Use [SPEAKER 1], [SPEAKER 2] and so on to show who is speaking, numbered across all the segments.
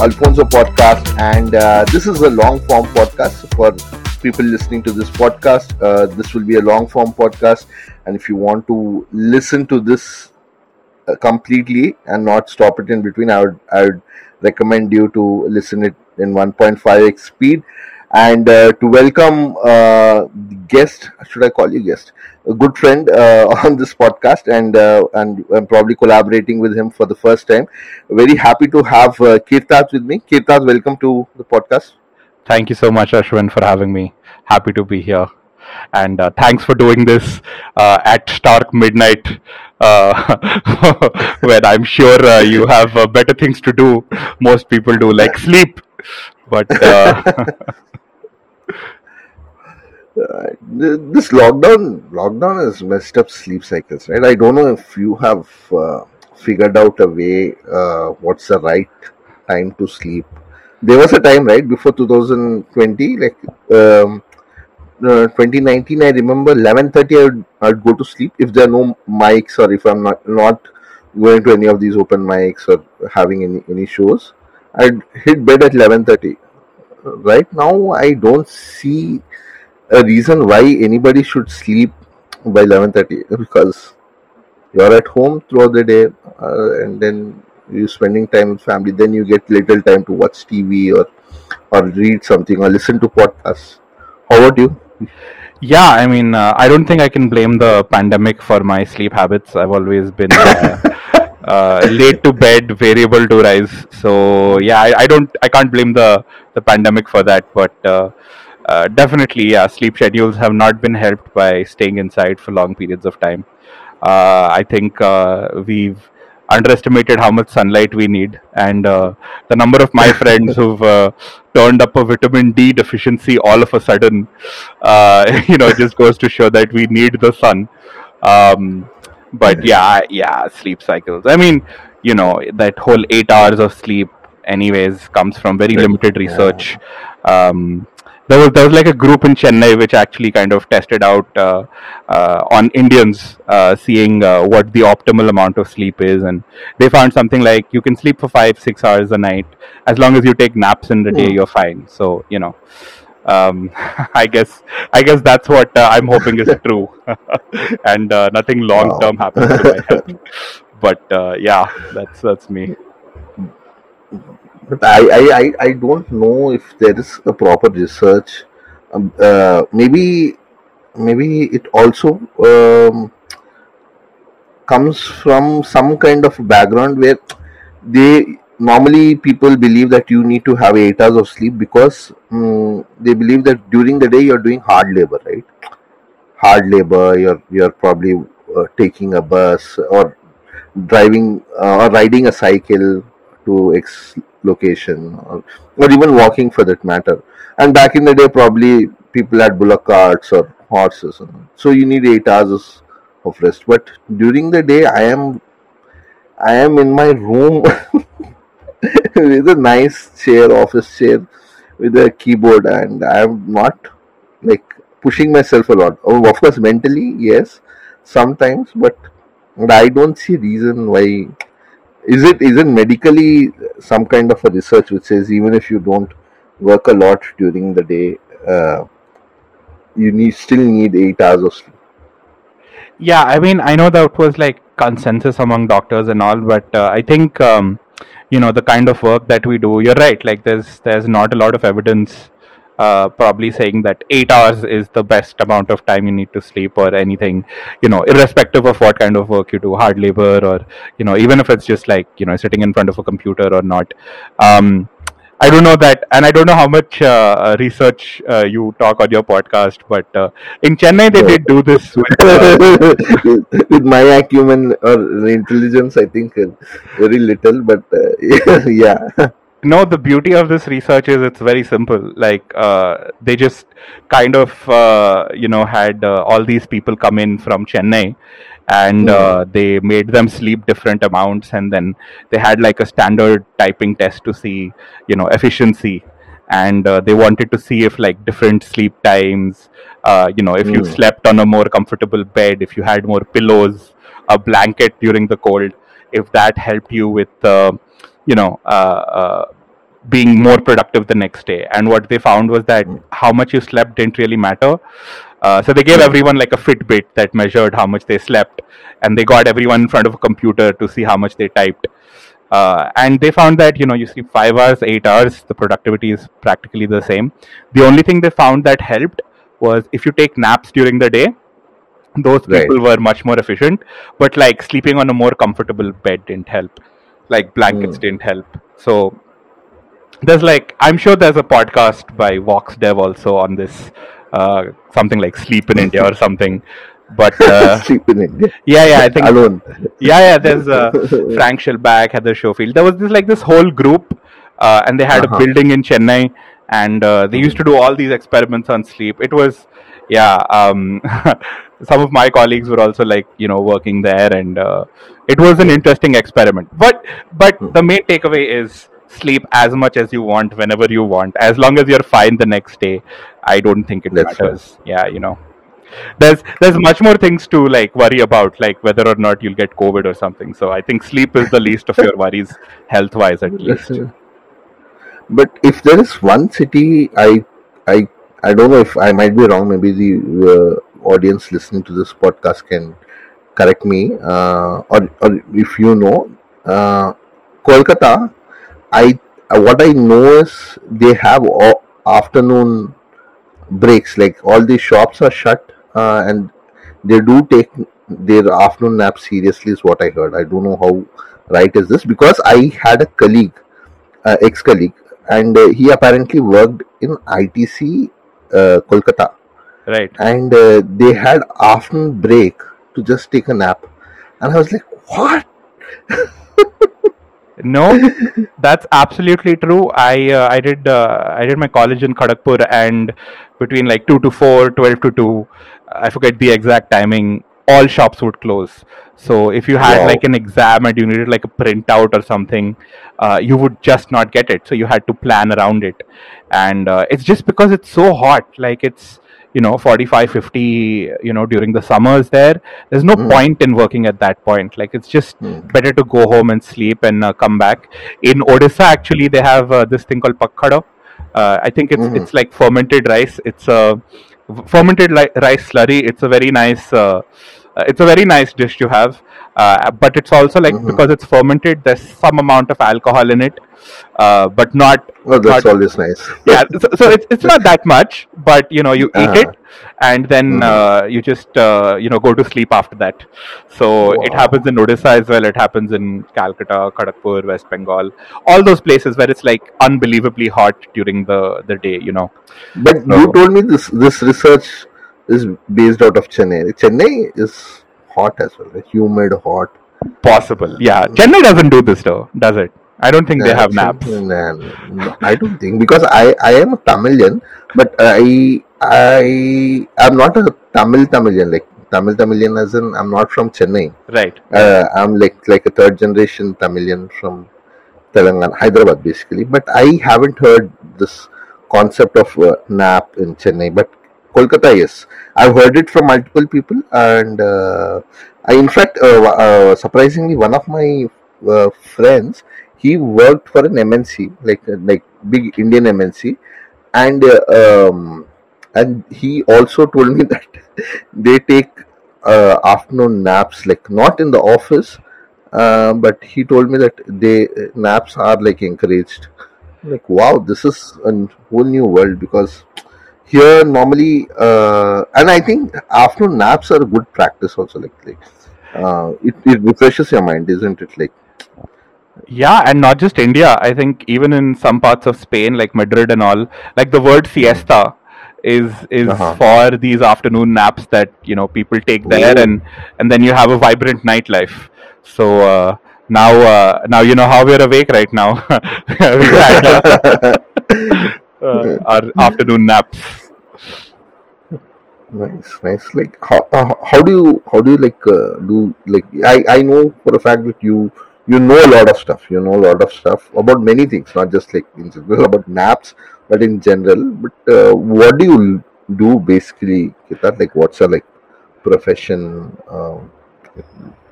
[SPEAKER 1] Alfonso Podcast, and uh, this is a long form podcast for people listening to this podcast. Uh, this will be a long form podcast, and if you want to listen to this uh, completely and not stop it in between, I would I would recommend you to listen it in 1.5x speed. And uh, to welcome uh, guest, should I call you guest? A good friend uh, on this podcast, and uh, and I'm probably collaborating with him for the first time. Very happy to have uh, with me. Kirtas, welcome to the podcast.
[SPEAKER 2] Thank you so much, Ashwin, for having me. Happy to be here. And uh, thanks for doing this uh, at stark midnight when I'm sure you have better things to do. Most people do, like sleep. But uh,
[SPEAKER 1] this lockdown lockdown has messed up sleep cycles, right? I don't know if you have uh, figured out a way. Uh, what's the right time to sleep? There was a time, right, before 2020, like um, uh, 2019. I remember 11:30. I would go to sleep if there are no mics or if I'm not not going to any of these open mics or having any any shows. I'd hit bed at 11:30. Right now, I don't see a reason why anybody should sleep by 11:30 because you're at home throughout the day uh, and then you're spending time with family then you get little time to watch tv or or read something or listen to podcasts how about you
[SPEAKER 2] yeah, I mean, uh, I don't think I can blame the pandemic for my sleep habits. I've always been uh, uh, late to bed, variable to rise. So yeah, I, I don't, I can't blame the the pandemic for that. But uh, uh, definitely, yeah, sleep schedules have not been helped by staying inside for long periods of time. Uh, I think uh, we've underestimated how much sunlight we need, and uh, the number of my friends who've uh, turned up a vitamin D deficiency all of a sudden, uh, you know, just goes to show that we need the sun. Um, but yeah, yeah, sleep cycles. I mean, you know, that whole eight hours of sleep, anyways, comes from very limited
[SPEAKER 1] yeah
[SPEAKER 2] research. Um, there was there was like a group in Chennai which actually kind of tested out uh, uh, on Indians, uh, seeing uh, what the optimal amount of sleep is, and they found something like you can sleep for five six hours a night as long as you take naps in the day,
[SPEAKER 1] Hmm.
[SPEAKER 2] you're fine. So you know. Um, I guess I guess that's what uh, I'm hoping is true, and uh, nothing long
[SPEAKER 1] wow
[SPEAKER 2] term happens to my health. But uh, yeah, that's that's me.
[SPEAKER 1] but I, I i i don't know if there is a proper research um, uh, maybe maybe it also um, comes from some kind of background where they normally people believe that you need to have eight hours of sleep because mm, they believe that during the day you're doing hard labor right? Hard labor you're you're probably uh, taking a bus or driving uh, or riding a cycle to x location or, or even walking for that matter. And back in the day probably people had bullock carts or horses so you need eight hours of rest. But during the day i am i am in my room with a nice chair, office chair, with a keyboard, and I'm not like pushing myself a lot. Oh, of course, mentally, yes, sometimes, but I don't see reason why. Is it is it medically some kind of a research which says even if you don't work a lot during the day, uh, you need still need eight hours of sleep?
[SPEAKER 2] Yeah, I mean, I know that was like consensus among doctors and all, but uh, I think um, you know the kind of work that we do. You're right. Like, there's there's not a lot of evidence, uh, probably saying that eight hours is the best amount of time you need to sleep or anything. You know, irrespective of what kind of work you do, hard labor or you know, even if it's just like you know sitting in front of a computer or not. Um, I don't know that, and I don't know how much uh, uh, research uh, you talk on your podcast, but uh, in Chennai they
[SPEAKER 1] No.
[SPEAKER 2] did do this with uh,
[SPEAKER 1] With my acumen or intelligence, I think uh, very little, but yeah.
[SPEAKER 2] No, the beauty of this research is it's very simple. Like uh, they just kind of uh, you know had uh, all these people come in from Chennai, and
[SPEAKER 1] Hmm.
[SPEAKER 2] uh, they made them sleep different amounts, and then they had like a standard typing test to see you know efficiency, and uh, they wanted to see if like different sleep times, uh, you know, if you
[SPEAKER 1] Hmm.
[SPEAKER 2] slept on a more comfortable bed, if you had more pillows, a blanket during the cold, if that helped you with uh, you know, uh, uh, being more productive the next day. And what they found was that how much you slept didn't really matter. Uh, so they gave everyone like a Fitbit that measured how much they slept, and they got everyone in front of a computer to see how much they typed. Uh, and they found that you know you sleep five hours, eight hours, the productivity is practically the same. The only thing they found that helped was if you take naps during the day, those
[SPEAKER 1] Right.
[SPEAKER 2] people were much more efficient. But like sleeping on a more comfortable bed didn't help, like blankets
[SPEAKER 1] Mm.
[SPEAKER 2] didn't help. So there's like I'm sure there's a podcast by Vox Dev also on this, uh, something like sleep in India or something. But uh,
[SPEAKER 1] Sleep in India
[SPEAKER 2] yeah, yeah, I think
[SPEAKER 1] alone.
[SPEAKER 2] yeah, yeah. There's uh, Frank Schilbach, Heather Schofield. There was this like this whole group, uh, and they had
[SPEAKER 1] Uh-huh.
[SPEAKER 2] a building in Chennai, and uh, they used to do all these experiments on sleep. It was, yeah. Um, some of my colleagues were also like you know working there, and uh, it was an interesting experiment. But but the main takeaway is sleep as much as you want whenever you want, as long as you're fine the next day. I don't think it
[SPEAKER 1] That's
[SPEAKER 2] matters. Yeah, you know there's there's much more things to like worry about like whether or not you'll get covid or something so i think sleep is the least of your worries health wise at least
[SPEAKER 1] But if there is one city, I, I, I don't know if I might be wrong. Maybe the uh, audience listening to this podcast can correct me, uh, or, or if you know, uh, Kolkata. I uh, what I know is they have afternoon breaks. Like all the shops are shut, uh, and they do take their afternoon nap seriously. Is what I heard. I don't know how right is this because I had a colleague uh, ex-colleague, and uh, he apparently worked in ITC uh, Kolkata,
[SPEAKER 2] right
[SPEAKER 1] and uh, they had afternoon break to just take a nap, and I was like, "What?
[SPEAKER 2] no that's absolutely true. I uh, i did uh, i did my college in kharagpur and between like 2 to 4 12 to 2 i forget the exact timing all shops would close. So if you had
[SPEAKER 1] Wow.
[SPEAKER 2] like an exam and you needed like a printout or something uh, you would just not get it. So you had to plan around it. And uh, it's just because it's so hot like it's you know 45 50 you know during the summers there there's no
[SPEAKER 1] Mm.
[SPEAKER 2] point in working at that point like it's just
[SPEAKER 1] Hmm.
[SPEAKER 2] better to go home and sleep and uh, come back in odisha actually they have uh, this thing called pakhala uh, i think it's
[SPEAKER 1] Mhm.
[SPEAKER 2] it's like fermented rice it's a fermented li- rice slurry it's a very nice uh, it's a very nice dish to have uh, but it's also like
[SPEAKER 1] Mhm.
[SPEAKER 2] because it's fermented there's some amount of alcohol in it uh, but not
[SPEAKER 1] Well, that's
[SPEAKER 2] not
[SPEAKER 1] always nice."
[SPEAKER 2] yeah so, so it's, it's not that much but you know you eat
[SPEAKER 1] Uh-huh.
[SPEAKER 2] it and then
[SPEAKER 1] Mhm.
[SPEAKER 2] uh, you just uh, you know go to sleep after that so it happens in odisha as well it happens in calcutta kharagpur west bengal all those places where it's like unbelievably hot during the the day you know
[SPEAKER 1] But you told me this this research is based out of Chennai. Chennai is hot as well, humid, hot.
[SPEAKER 2] possible yeah chennai doesn't do this though does it i don't think they have naps
[SPEAKER 1] nah, no, I don't think because I I am a Tamilian, but I I am not a Tamil Tamilian like Tamil Tamilian as in I'm not from Chennai.
[SPEAKER 2] right
[SPEAKER 1] Uh, I'm like like a third generation Tamilian from Telangana, Hyderabad basically. But I haven't heard this concept of uh, nap in Chennai. But Kolkata, yes, I've heard it from multiple people, and uh, I, in fact, uh, uh, surprisingly, one of my uh, friends, he worked for an MNC, like uh, like big Indian MNC, and um, and he also told me that they take afternoon naps, like not in the office, but he told me that they naps are like encouraged. Like wow, this is a whole new world because here normally, uh, and I think afternoon naps are a good practice also. Like like uh, it it refreshes your mind, isn't it? Like
[SPEAKER 2] Yeah, and not just India. I think even in some parts of Spain, like Madrid and all, like the word siesta is is
[SPEAKER 1] Uh-huh.
[SPEAKER 2] for these afternoon naps that you know people take there,
[SPEAKER 1] Oh.
[SPEAKER 2] and and then you have a vibrant nightlife. So uh, now uh, now you know how we're awake right now. Uh, our afternoon naps.
[SPEAKER 1] Nice, nice. Like how uh, how do you how do you like uh, do like I I know for a fact that you you know a lot of stuff. You know a lot of stuff about many things, not just like in general about naps, but in general. But uh, what do you do basically? Like what's your like profession? Um,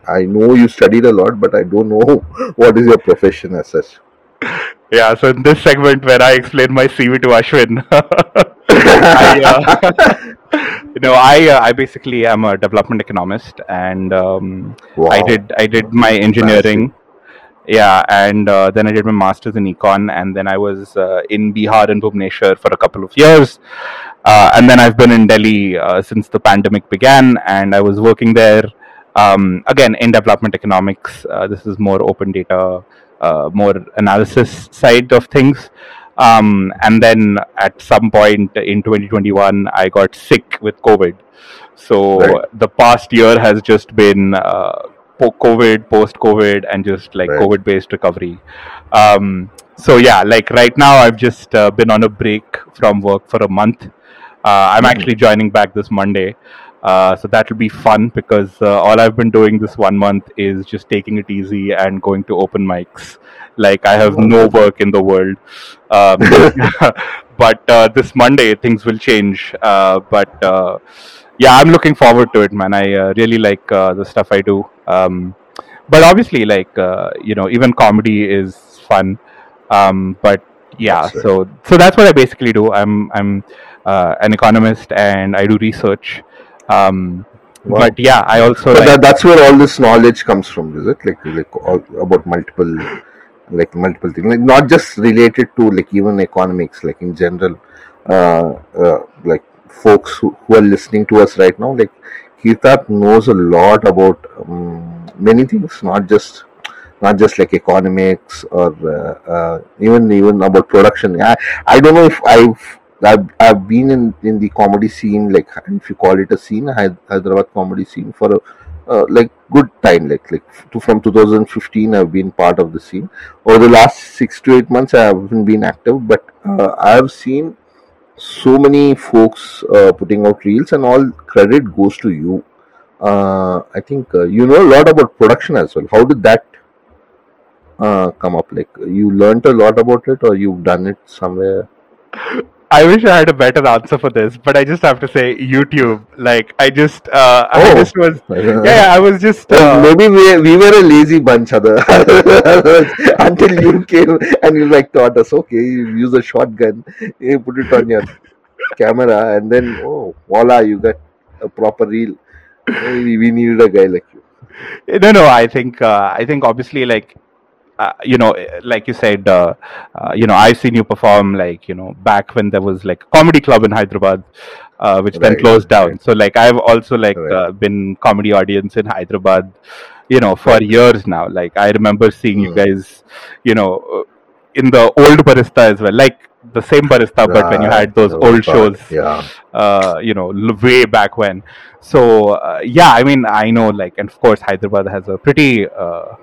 [SPEAKER 1] I know you studied a lot, but I don't know what is your profession as such.
[SPEAKER 2] Yeah, so in this segment where I explain my CV to Ashwin, I, uh, you know, I uh, I basically am a development economist, and um, I did I did my engineering, yeah, and uh, then I did my masters in econ, and then I was uh, in Bihar and Bhubaneswar for a couple of years, uh, and then I've been in Delhi uh, since the pandemic began, and I was working there. Um, again in development economics. Uh, this is more open data, uh, more analysis side of things. Um, and then at some point in 2021, I got sick with COVID.
[SPEAKER 1] Right.
[SPEAKER 2] So the past year has just been uh, po- COVID, post COVID, and just like
[SPEAKER 1] Right.
[SPEAKER 2] COVID based recovery. Um, so yeah, like right now, I've just uh, been on a break from work for a month. Uh, I'm
[SPEAKER 1] Mm.
[SPEAKER 2] actually joining back this Monday. Uh, so that will be fun because uh, all I've been doing this one month is just taking it easy and going to open mics. Like I have no work in the world. Um, but uh, this Monday things will change. Uh, but uh, yeah, I'm looking forward to it, man. I uh, really like uh, the stuff I do. Um, but obviously, like uh, you know, even comedy is fun. Um, but yeah, so so that's what I basically do. I'm I'm uh, an economist and I do research. Um,
[SPEAKER 1] Wow.
[SPEAKER 2] but yeah, I also
[SPEAKER 1] So
[SPEAKER 2] like
[SPEAKER 1] that, that's where all this knowledge comes from, is it? Like like all, about multiple like multiple things, like not just related to like even economics, like in general, uh, uh, like folks who, who are listening to us right now, like Kirtat knows a lot about um, many things, not just not just like economics or uh, uh, even even about production. I I don't know if I've I've, I've been in, in the comedy scene, like if you call it a scene, Hy- Hyderabad comedy scene for a uh, like good time, like like to, from 2015, I've been part of the scene. Over the last six to eight months, I haven't been active, but uh, I've seen so many folks uh, putting out reels, and all credit goes to you. Uh, I think uh, you know a lot about production as well. How did that uh, come up? Like you learned a lot about it, or you've done it somewhere?
[SPEAKER 2] I wish I had a better answer for this, but I just have to say YouTube. Like I just uh, I
[SPEAKER 1] Oh,
[SPEAKER 2] just was yeah, yeah I was just uh,
[SPEAKER 1] maybe we, we were a lazy bunch other until you came and you like taught us okay you use a shotgun you put it on your camera and then oh voila you got a proper reel. We, we needed a guy like you.
[SPEAKER 2] No no I think uh, I think obviously like uh, you know like you said uh, uh, you know I've seen you perform like you know back when there was like a comedy club in Hyderabad uh, which then closed down.
[SPEAKER 1] right.
[SPEAKER 2] So like I've also like
[SPEAKER 1] right.
[SPEAKER 2] uh, been comedy audience in Hyderabad you know for
[SPEAKER 1] right.
[SPEAKER 2] years now. Like I remember seeing you
[SPEAKER 1] Hmm.
[SPEAKER 2] guys you know uh, in the old barista as well like the same barista but when you had those old shows
[SPEAKER 1] yeah.
[SPEAKER 2] uh, you know l- way back when. So uh, yeah i mean i know like and of course hyderabad has a pretty uh,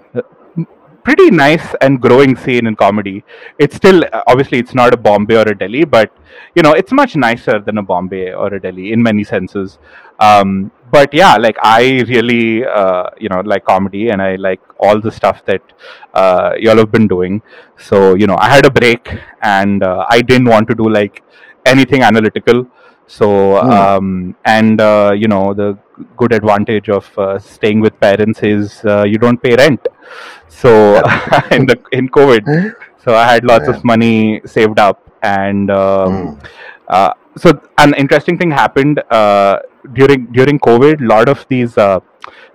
[SPEAKER 2] pretty nice and growing scene in comedy. It's still obviously it's not a bombay or a delhi but you know it's much nicer than a bombay or a delhi in many senses. Um, but yeah like i really uh, you know like comedy and i like all the stuff that uh, y'all have been doing. So you know i had a break and uh, i didn't want to do like anything analytical. So
[SPEAKER 1] Hmm.
[SPEAKER 2] um, and uh, you know the good advantage of uh, staying with parents is uh, you don't pay rent so in the in covid so i had lots
[SPEAKER 1] yeah
[SPEAKER 2] of money saved up and um,
[SPEAKER 1] Hmm.
[SPEAKER 2] uh, so an interesting thing happened uh, during during covid a lot of these uh,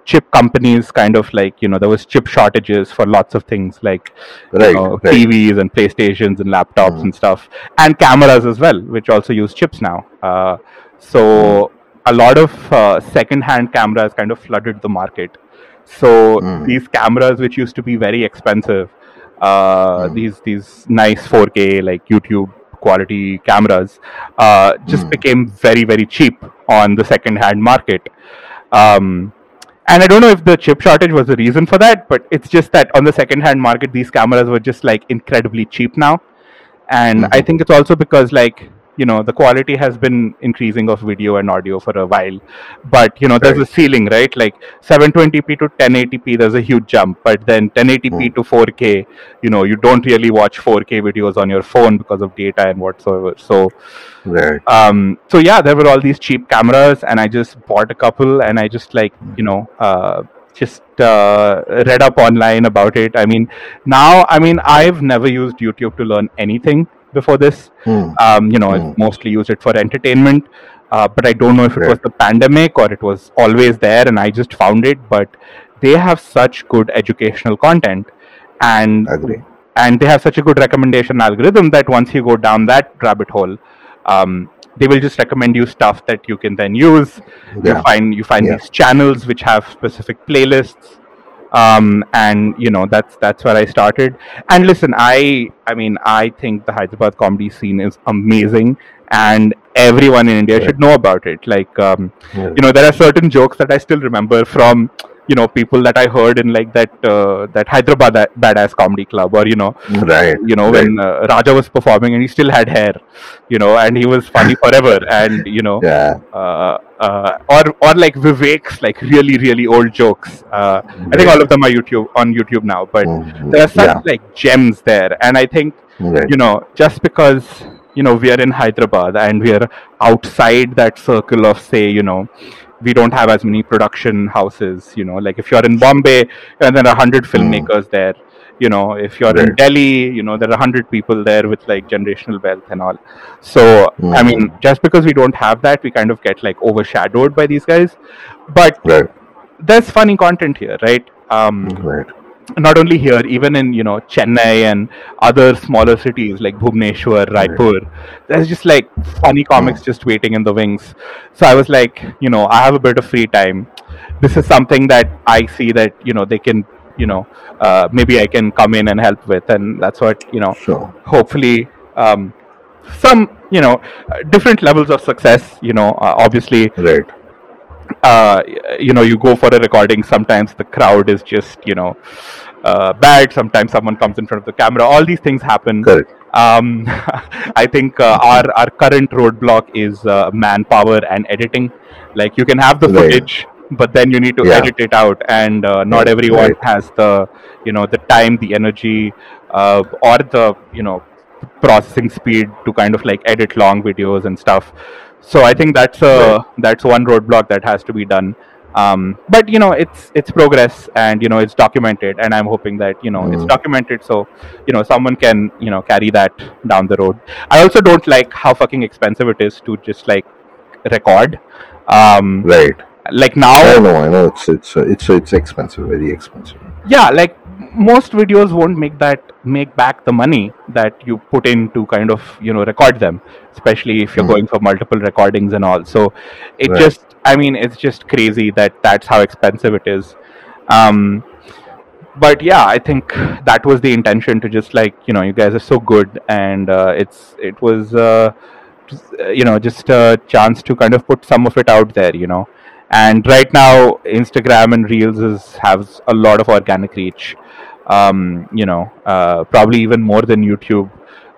[SPEAKER 2] chip companies kind of like you know there was chip shortages for lots of things like you know
[SPEAKER 1] right
[SPEAKER 2] tvs and playstations and laptops
[SPEAKER 1] Hmm.
[SPEAKER 2] and stuff and cameras as well which also use chips now uh,
[SPEAKER 1] Hmm.
[SPEAKER 2] A lot of uh, second hand cameras kind of flooded the market so
[SPEAKER 1] Hmm.
[SPEAKER 2] these cameras which used to be very expensive uh,
[SPEAKER 1] Hmm.
[SPEAKER 2] these these nice 4k like youtube quality cameras uh, just
[SPEAKER 1] Hmm.
[SPEAKER 2] became very very cheap on the second hand market um, and I don't know if the chip shortage was the reason for that, but it's just that on the second hand market, these cameras were just like incredibly cheap now. And I
[SPEAKER 1] Mhm.
[SPEAKER 2] think it's also because like, you know, the quality has been increasing of video and audio for a while. But, you know, there's
[SPEAKER 1] right
[SPEAKER 2] a ceiling, right? Like 720p to 1080p, there's a huge jump. But then 1080p
[SPEAKER 1] Hmm.
[SPEAKER 2] to 4K, you know, you don't really watch 4K videos on your phone because of data and whatsoever. So,
[SPEAKER 1] right
[SPEAKER 2] um so yeah there were all these cheap cameras and i just bought a couple and i just like you know uh just uh, read up online about it. I mean, now, I mean, I've never used YouTube to learn anything before this.
[SPEAKER 1] Hmm.
[SPEAKER 2] Um, you know, I
[SPEAKER 1] Hmm.
[SPEAKER 2] mostly used it for entertainment. Uh, but I don't know if it was the pandemic or it was always there and I just found it. But they have such good educational content, and
[SPEAKER 1] Agree.
[SPEAKER 2] and they have such a good recommendation algorithm that once you go down that rabbit hole, um, they will just recommend you stuff that you can then use. You find you find
[SPEAKER 1] Yeah.
[SPEAKER 2] these channels which have specific playlists, um, and you know that's that's where I started. And listen, I I mean I think the Hyderabad comedy scene is amazing, and everyone in India
[SPEAKER 1] Right.
[SPEAKER 2] should know about it. Like um,
[SPEAKER 1] Yeah.
[SPEAKER 2] you know there are certain jokes that I still remember from you know people that I heard in like that uh, that Hyderabad badass comedy club or you know
[SPEAKER 1] Right.
[SPEAKER 2] you know
[SPEAKER 1] right.
[SPEAKER 2] when uh, Raja was performing and he still had hair you know and he was funny forever and you know
[SPEAKER 1] Yeah.
[SPEAKER 2] uh, uh, or or like Vivek's like really really old jokes uh, I think all of them are YouTube on YouTube now but
[SPEAKER 1] Mhm.
[SPEAKER 2] there are such
[SPEAKER 1] Yeah.
[SPEAKER 2] like gems there and I think
[SPEAKER 1] Right.
[SPEAKER 2] you know just because you know we are in hyderabad and we are outside that circle of say you know we don't have as many production houses you know like if you're in bombay and there are 100 filmmakers there you know if you're in
[SPEAKER 1] Hmm.
[SPEAKER 2] Delhi you know there are 100 people there with like generational wealth and all so i mean just because we don't have that we kind of get like overshadowed by these guys but
[SPEAKER 1] Right.
[SPEAKER 2] there's funny content here right um
[SPEAKER 1] Right.
[SPEAKER 2] Not only here, even in you know Chennai and other smaller cities like Bhubaneswar, Raipur, there's just like funny comics just waiting in the wings. So I was like, you know, I have a bit of free time. This is something that I see that you know they can, you know, uh, maybe I can come in and help with, and that's what you know.
[SPEAKER 1] Sure.
[SPEAKER 2] Hopefully, um, some you know different levels of success. You know, uh, obviously
[SPEAKER 1] Right.
[SPEAKER 2] Uh, you know, you go for a recording. Sometimes the crowd is just, you know, uh, bad. Sometimes someone comes in front of the camera. All these things happen.
[SPEAKER 1] Correct.
[SPEAKER 2] Um, I think uh, our our current roadblock is uh, manpower and editing. Like you can have the
[SPEAKER 1] Right.
[SPEAKER 2] footage, but then you need to
[SPEAKER 1] Yeah.
[SPEAKER 2] edit it out, and uh, not
[SPEAKER 1] Right,
[SPEAKER 2] everyone
[SPEAKER 1] right.
[SPEAKER 2] has the you know the time, the energy, uh, or the you know processing speed to kind of like edit long videos and stuff. So I think that's a
[SPEAKER 1] Right.
[SPEAKER 2] that's one roadblock that has to be done. Um, but you know it's it's progress and you know it's documented and I'm hoping that you know it's
[SPEAKER 1] Mm.
[SPEAKER 2] documented so you know someone can you know carry that down the road. I also don't like how fucking expensive it is to just like record. Um,
[SPEAKER 1] Right.
[SPEAKER 2] like now
[SPEAKER 1] I know. I know. It's it's uh, it's it's expensive. Very expensive.
[SPEAKER 2] yeah like most videos won't make that make back the money that you put in to kind of you know record them especially if you're
[SPEAKER 1] Mhm.
[SPEAKER 2] going for multiple recordings and all so it
[SPEAKER 1] Right.
[SPEAKER 2] just i mean it's just crazy that that's how expensive it is um but yeah i think that was the intention to just like you know you guys are so good and uh, it's it was uh, just, uh, you know just a chance to kind of put some of it out there you know and right now instagram and reels is has a lot of organic reach um, you know uh, probably even more than youtube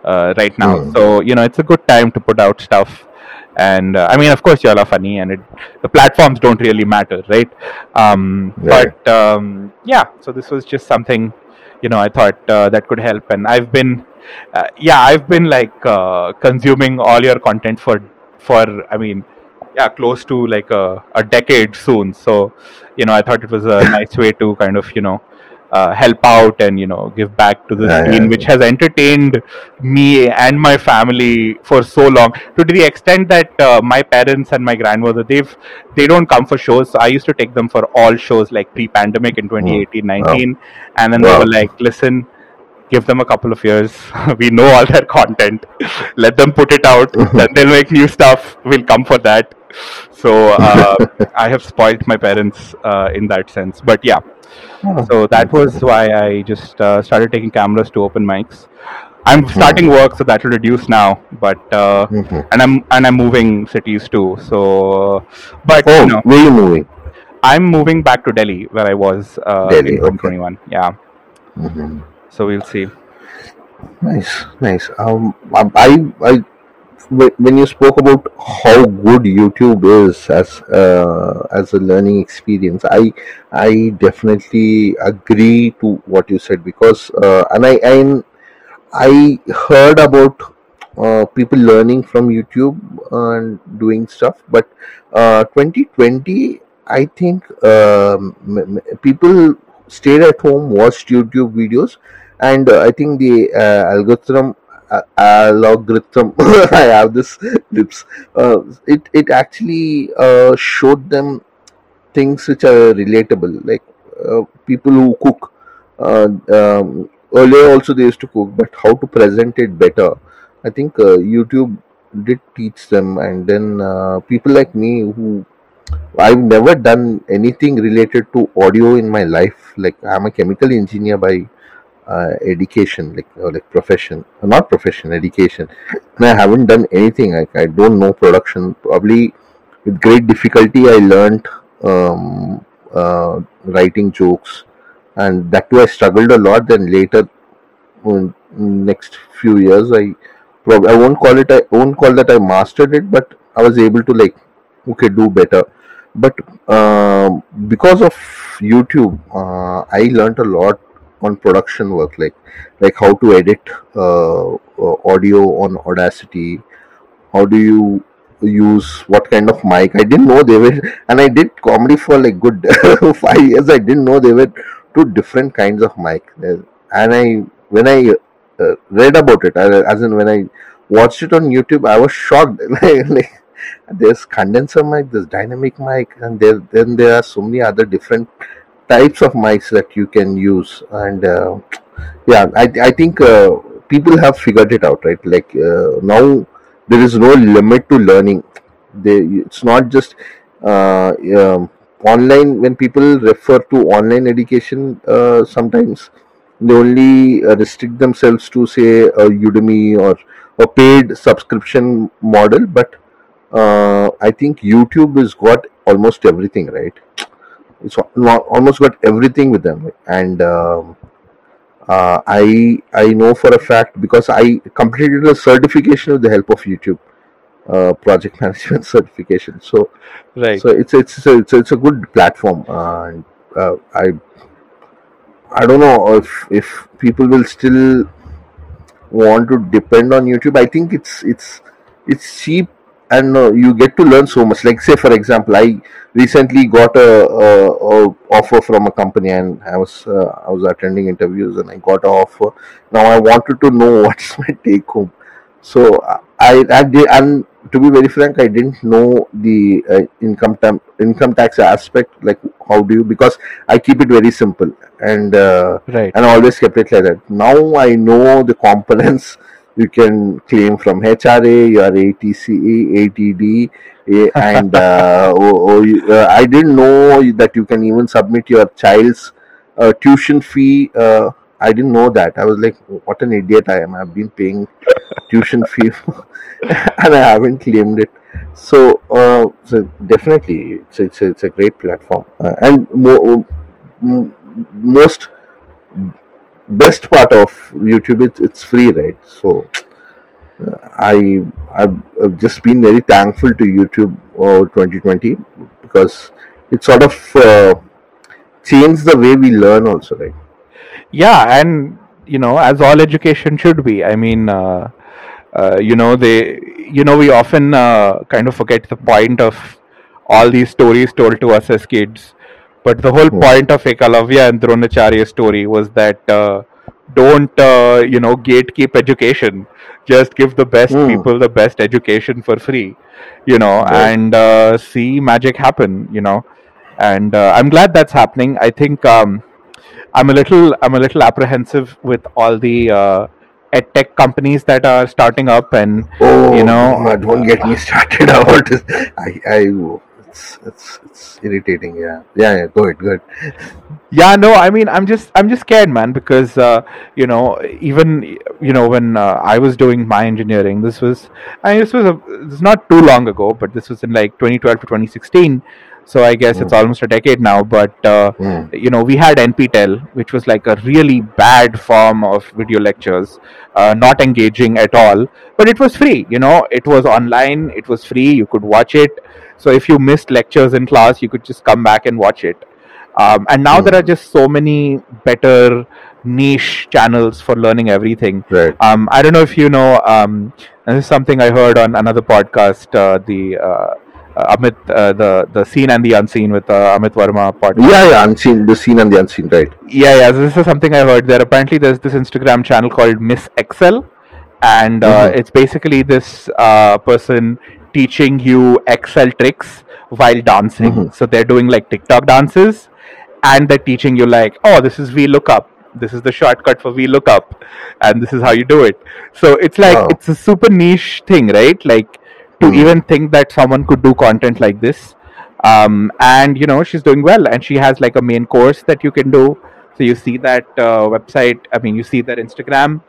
[SPEAKER 2] uh, right now.
[SPEAKER 1] Hmm.
[SPEAKER 2] so you know it's a good time to put out stuff. And uh, i mean of course y'all are funny and it, the platforms don't really matter right? Um,
[SPEAKER 1] Right.
[SPEAKER 2] but um, yeah so this was just something you know i thought uh, that could help. And i've been uh, yeah i've been like uh, consuming all your content for for i mean yeah close to like a, a decade soon. So you know i thought it was a nice way to kind of you know uh, help out and you know give back to the
[SPEAKER 1] Yeah,
[SPEAKER 2] scene
[SPEAKER 1] yeah,
[SPEAKER 2] which has entertained me and my family for so long. To the extent that uh, my parents and my grandmother they've they don't come for shows. So i used to take them for all shows like pre-pandemic in 2018 19 and then they were like listen give them a couple of years. We know all their content. Let them put it out. Then they'll make new stuff. We'll come for that so uh, i have spoiled my parents uh, in that sense. But yeah.
[SPEAKER 1] Oh,
[SPEAKER 2] so that was why i just uh, started taking cameras to open mics. I'm starting work so that will reduce now. But uh,
[SPEAKER 1] Mhm.
[SPEAKER 2] and i'm and i'm moving cities too. So but
[SPEAKER 1] Oh,
[SPEAKER 2] you know.
[SPEAKER 1] where you moving?
[SPEAKER 2] i'm moving back to delhi where i was uh,
[SPEAKER 1] Delhi,
[SPEAKER 2] in
[SPEAKER 1] okay.
[SPEAKER 2] 2021 yeah.
[SPEAKER 1] Mhm.
[SPEAKER 2] so we'll see.
[SPEAKER 1] Nice, nice. Um, I, I, when you spoke about how good YouTube is as uh, as a learning experience, I, I definitely agree to what you said because, uh, and I, I, I heard about uh, people learning from YouTube and doing stuff, but uh, 2020, I think um, people stayed at home, watched YouTube videos, and uh, I think the uh, algorithm uh, algorithm I have this lips. Uh, it it actually uh, showed them things which are relatable, like uh, people who cook. Uh, um, earlier also they used to cook, but how to present it better. I think uh, YouTube did teach them, and then people like me who I've never done anything related to audio in my life. Like I'm a chemical engineer by uh, education, like uh, like profession, uh, not profession, education. And I haven't done anything. Like I don't know production. Probably with great difficulty, I learned um, uh, writing jokes, and that too I struggled a lot. Then later, in next few years, I prob- I won't call it I won't call that I mastered it, but I was able to like okay do better but um, because of youtube uh, i learned a lot on production work like like how to edit uh, uh, audio on audacity. How do you use what kind of mic? I didn't know they were and i did comedy for like good five years. I didn't know they were two different kinds of mic. And i when i uh, read about it as in when i watched it on youtube i was shocked. Like, there's condenser mic there's dynamic mic and there then there are so many other different types of mics that you can use and uh, yeah i, I think uh, people have figured it out right? Like uh, now there is no limit to learning. They it's not just uh, um, online when people refer to online education uh, sometimes they only uh, restrict themselves to say a udemy or a paid subscription model but i think youtube has got almost everything right it's almost got everything with them and um, uh, I I know for a fact because I completed a certification with the help of YouTube, uh, project management certification. So
[SPEAKER 2] Right.
[SPEAKER 1] so it's it's a, it's, a, it's a good platform, uh, and uh, I I don't know if if people will still want to depend on YouTube. I think it's it's it's cheap and uh, you get to learn so much. Like say for example, I recently got a, a, a offer from a company and I was uh, I was attending interviews and I got an offer. Now I wanted to know what's my take home. So I I did and to be very frank, I didn't know the uh, income tam- income tax aspect. Like how do you because I keep it very simple and. Uh,
[SPEAKER 2] Right.
[SPEAKER 1] and I always kept it like that. Now I know the components you can claim from HRA, your 80C, 80D, and uh, oh, uh, I didn't know that you can even submit your child's uh, tuition fee. Uh, I didn't know that. I was like, what an idiot I am. I've been paying tuition fee and I haven't claimed it. So, uh, so definitely, it's, it's, it's a great platform. Uh, and mo- most best part of YouTube it's it's free, right? So I I've, just been very thankful to YouTube over 2020 because it sort of uh, changed the way we learn also, right?
[SPEAKER 2] Yeah, and you know, as all education should be. I mean, uh, uh, you know, they, you know, we often uh, kind of forget the point of all these stories told to us as kids. But the whole
[SPEAKER 1] Hmm.
[SPEAKER 2] point of Ekalavya and Dronacharya's story was that uh, don't, uh, you know, gatekeep education. Just give the best
[SPEAKER 1] Hmm.
[SPEAKER 2] people the best education for free, you know,
[SPEAKER 1] Right.
[SPEAKER 2] and uh, see magic happen, you know. And uh, I'm glad that's happening. I think. Um, I'm a little I'm a little apprehensive with all the uh, ed tech companies that are starting up, and
[SPEAKER 1] Oh,
[SPEAKER 2] you know,
[SPEAKER 1] don't get me started about this. I, I, it's, it's, it's irritating. Yeah, yeah, yeah. Go ahead, go ahead.
[SPEAKER 2] yeah, no, I mean, I'm just I'm just scared, man, because uh, you know, even you know, when uh, I was doing my engineering, this was I mean, this was a this is not too long ago, but this was in like 2012 to 2016. So I guess it's
[SPEAKER 1] Hmm.
[SPEAKER 2] almost a decade now, but uh,
[SPEAKER 1] Hmm.
[SPEAKER 2] you know we had nptel which was like a really bad form of video lectures uh, not engaging at all but it was free you know it was online it was free you could watch it so if you missed lectures in class you could just come back and watch it um, and now there are just so many better niche channels for learning everything
[SPEAKER 1] Right.
[SPEAKER 2] um, I don't know if you know. Um, this is something I heard on another podcast. Uh, the uh, uh, Amit, uh, the the seen and the unseen with uh, Amit Varma podcast.
[SPEAKER 1] Yeah, yeah, unseen, the seen and the unseen, right?
[SPEAKER 2] Yeah, yeah. So this is something I heard. There apparently there's this Instagram channel called Miss Excel, and uh,
[SPEAKER 1] Mhm.
[SPEAKER 2] it's basically this uh, person teaching you Excel tricks while dancing.
[SPEAKER 1] Mhm.
[SPEAKER 2] So they're doing like TikTok dances, and they're teaching you like, oh, this is VLOOKUP. This is the shortcut for VLOOKUP, and this is how you do it. So it's like
[SPEAKER 1] Wow.
[SPEAKER 2] it's a super niche thing, right? Like to
[SPEAKER 1] Mhm.
[SPEAKER 2] even think that someone could do content like this um, and you know she's doing well and she has like a main course that you can do so you see that uh, website i mean you see their instagram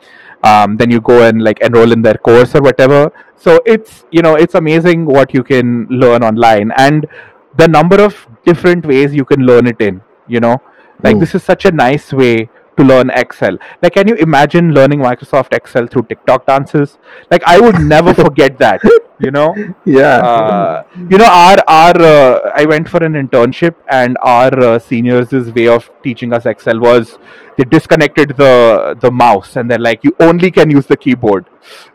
[SPEAKER 2] um, then you go and like enroll in their course or whatever so it's you know it's amazing what you can learn online and the number of different ways you can learn it in you know like
[SPEAKER 1] Mm.
[SPEAKER 2] this is such a nice way to learn excel. Like can you imagine learning microsoft excel through tiktok dances? Like i would never forget that you know?
[SPEAKER 1] Yeah.
[SPEAKER 2] uh, you know our our uh, i went for an internship and our uh, seniors way of teaching us excel was they disconnected the the mouse and they're like you only can use the keyboard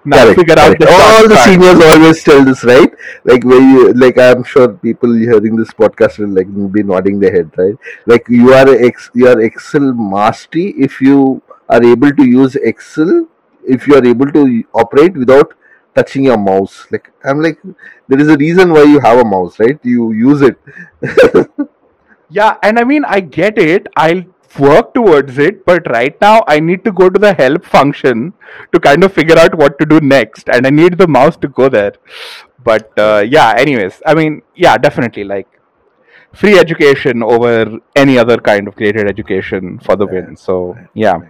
[SPEAKER 2] now
[SPEAKER 1] Correct,
[SPEAKER 2] figure out
[SPEAKER 1] correct.
[SPEAKER 2] the
[SPEAKER 1] All the seniors always tell this, right? Like where you, like I'm sure people hearing this podcast will like be nodding their head, right? Like you are ex, you are Excel mastery if you are able to use Excel, if you are able to operate without touching your mouse. Like I'm like, there is a reason why you have a mouse, right? You use it.
[SPEAKER 2] Yeah, and I mean, I get it. I'll work towards it, but right now I need to go to the help function to kind of figure out what to do next, and I need the mouse to go there. But uh, yeah, anyways, I mean, yeah, definitely like free education over any other kind of created education for the win. So yeah,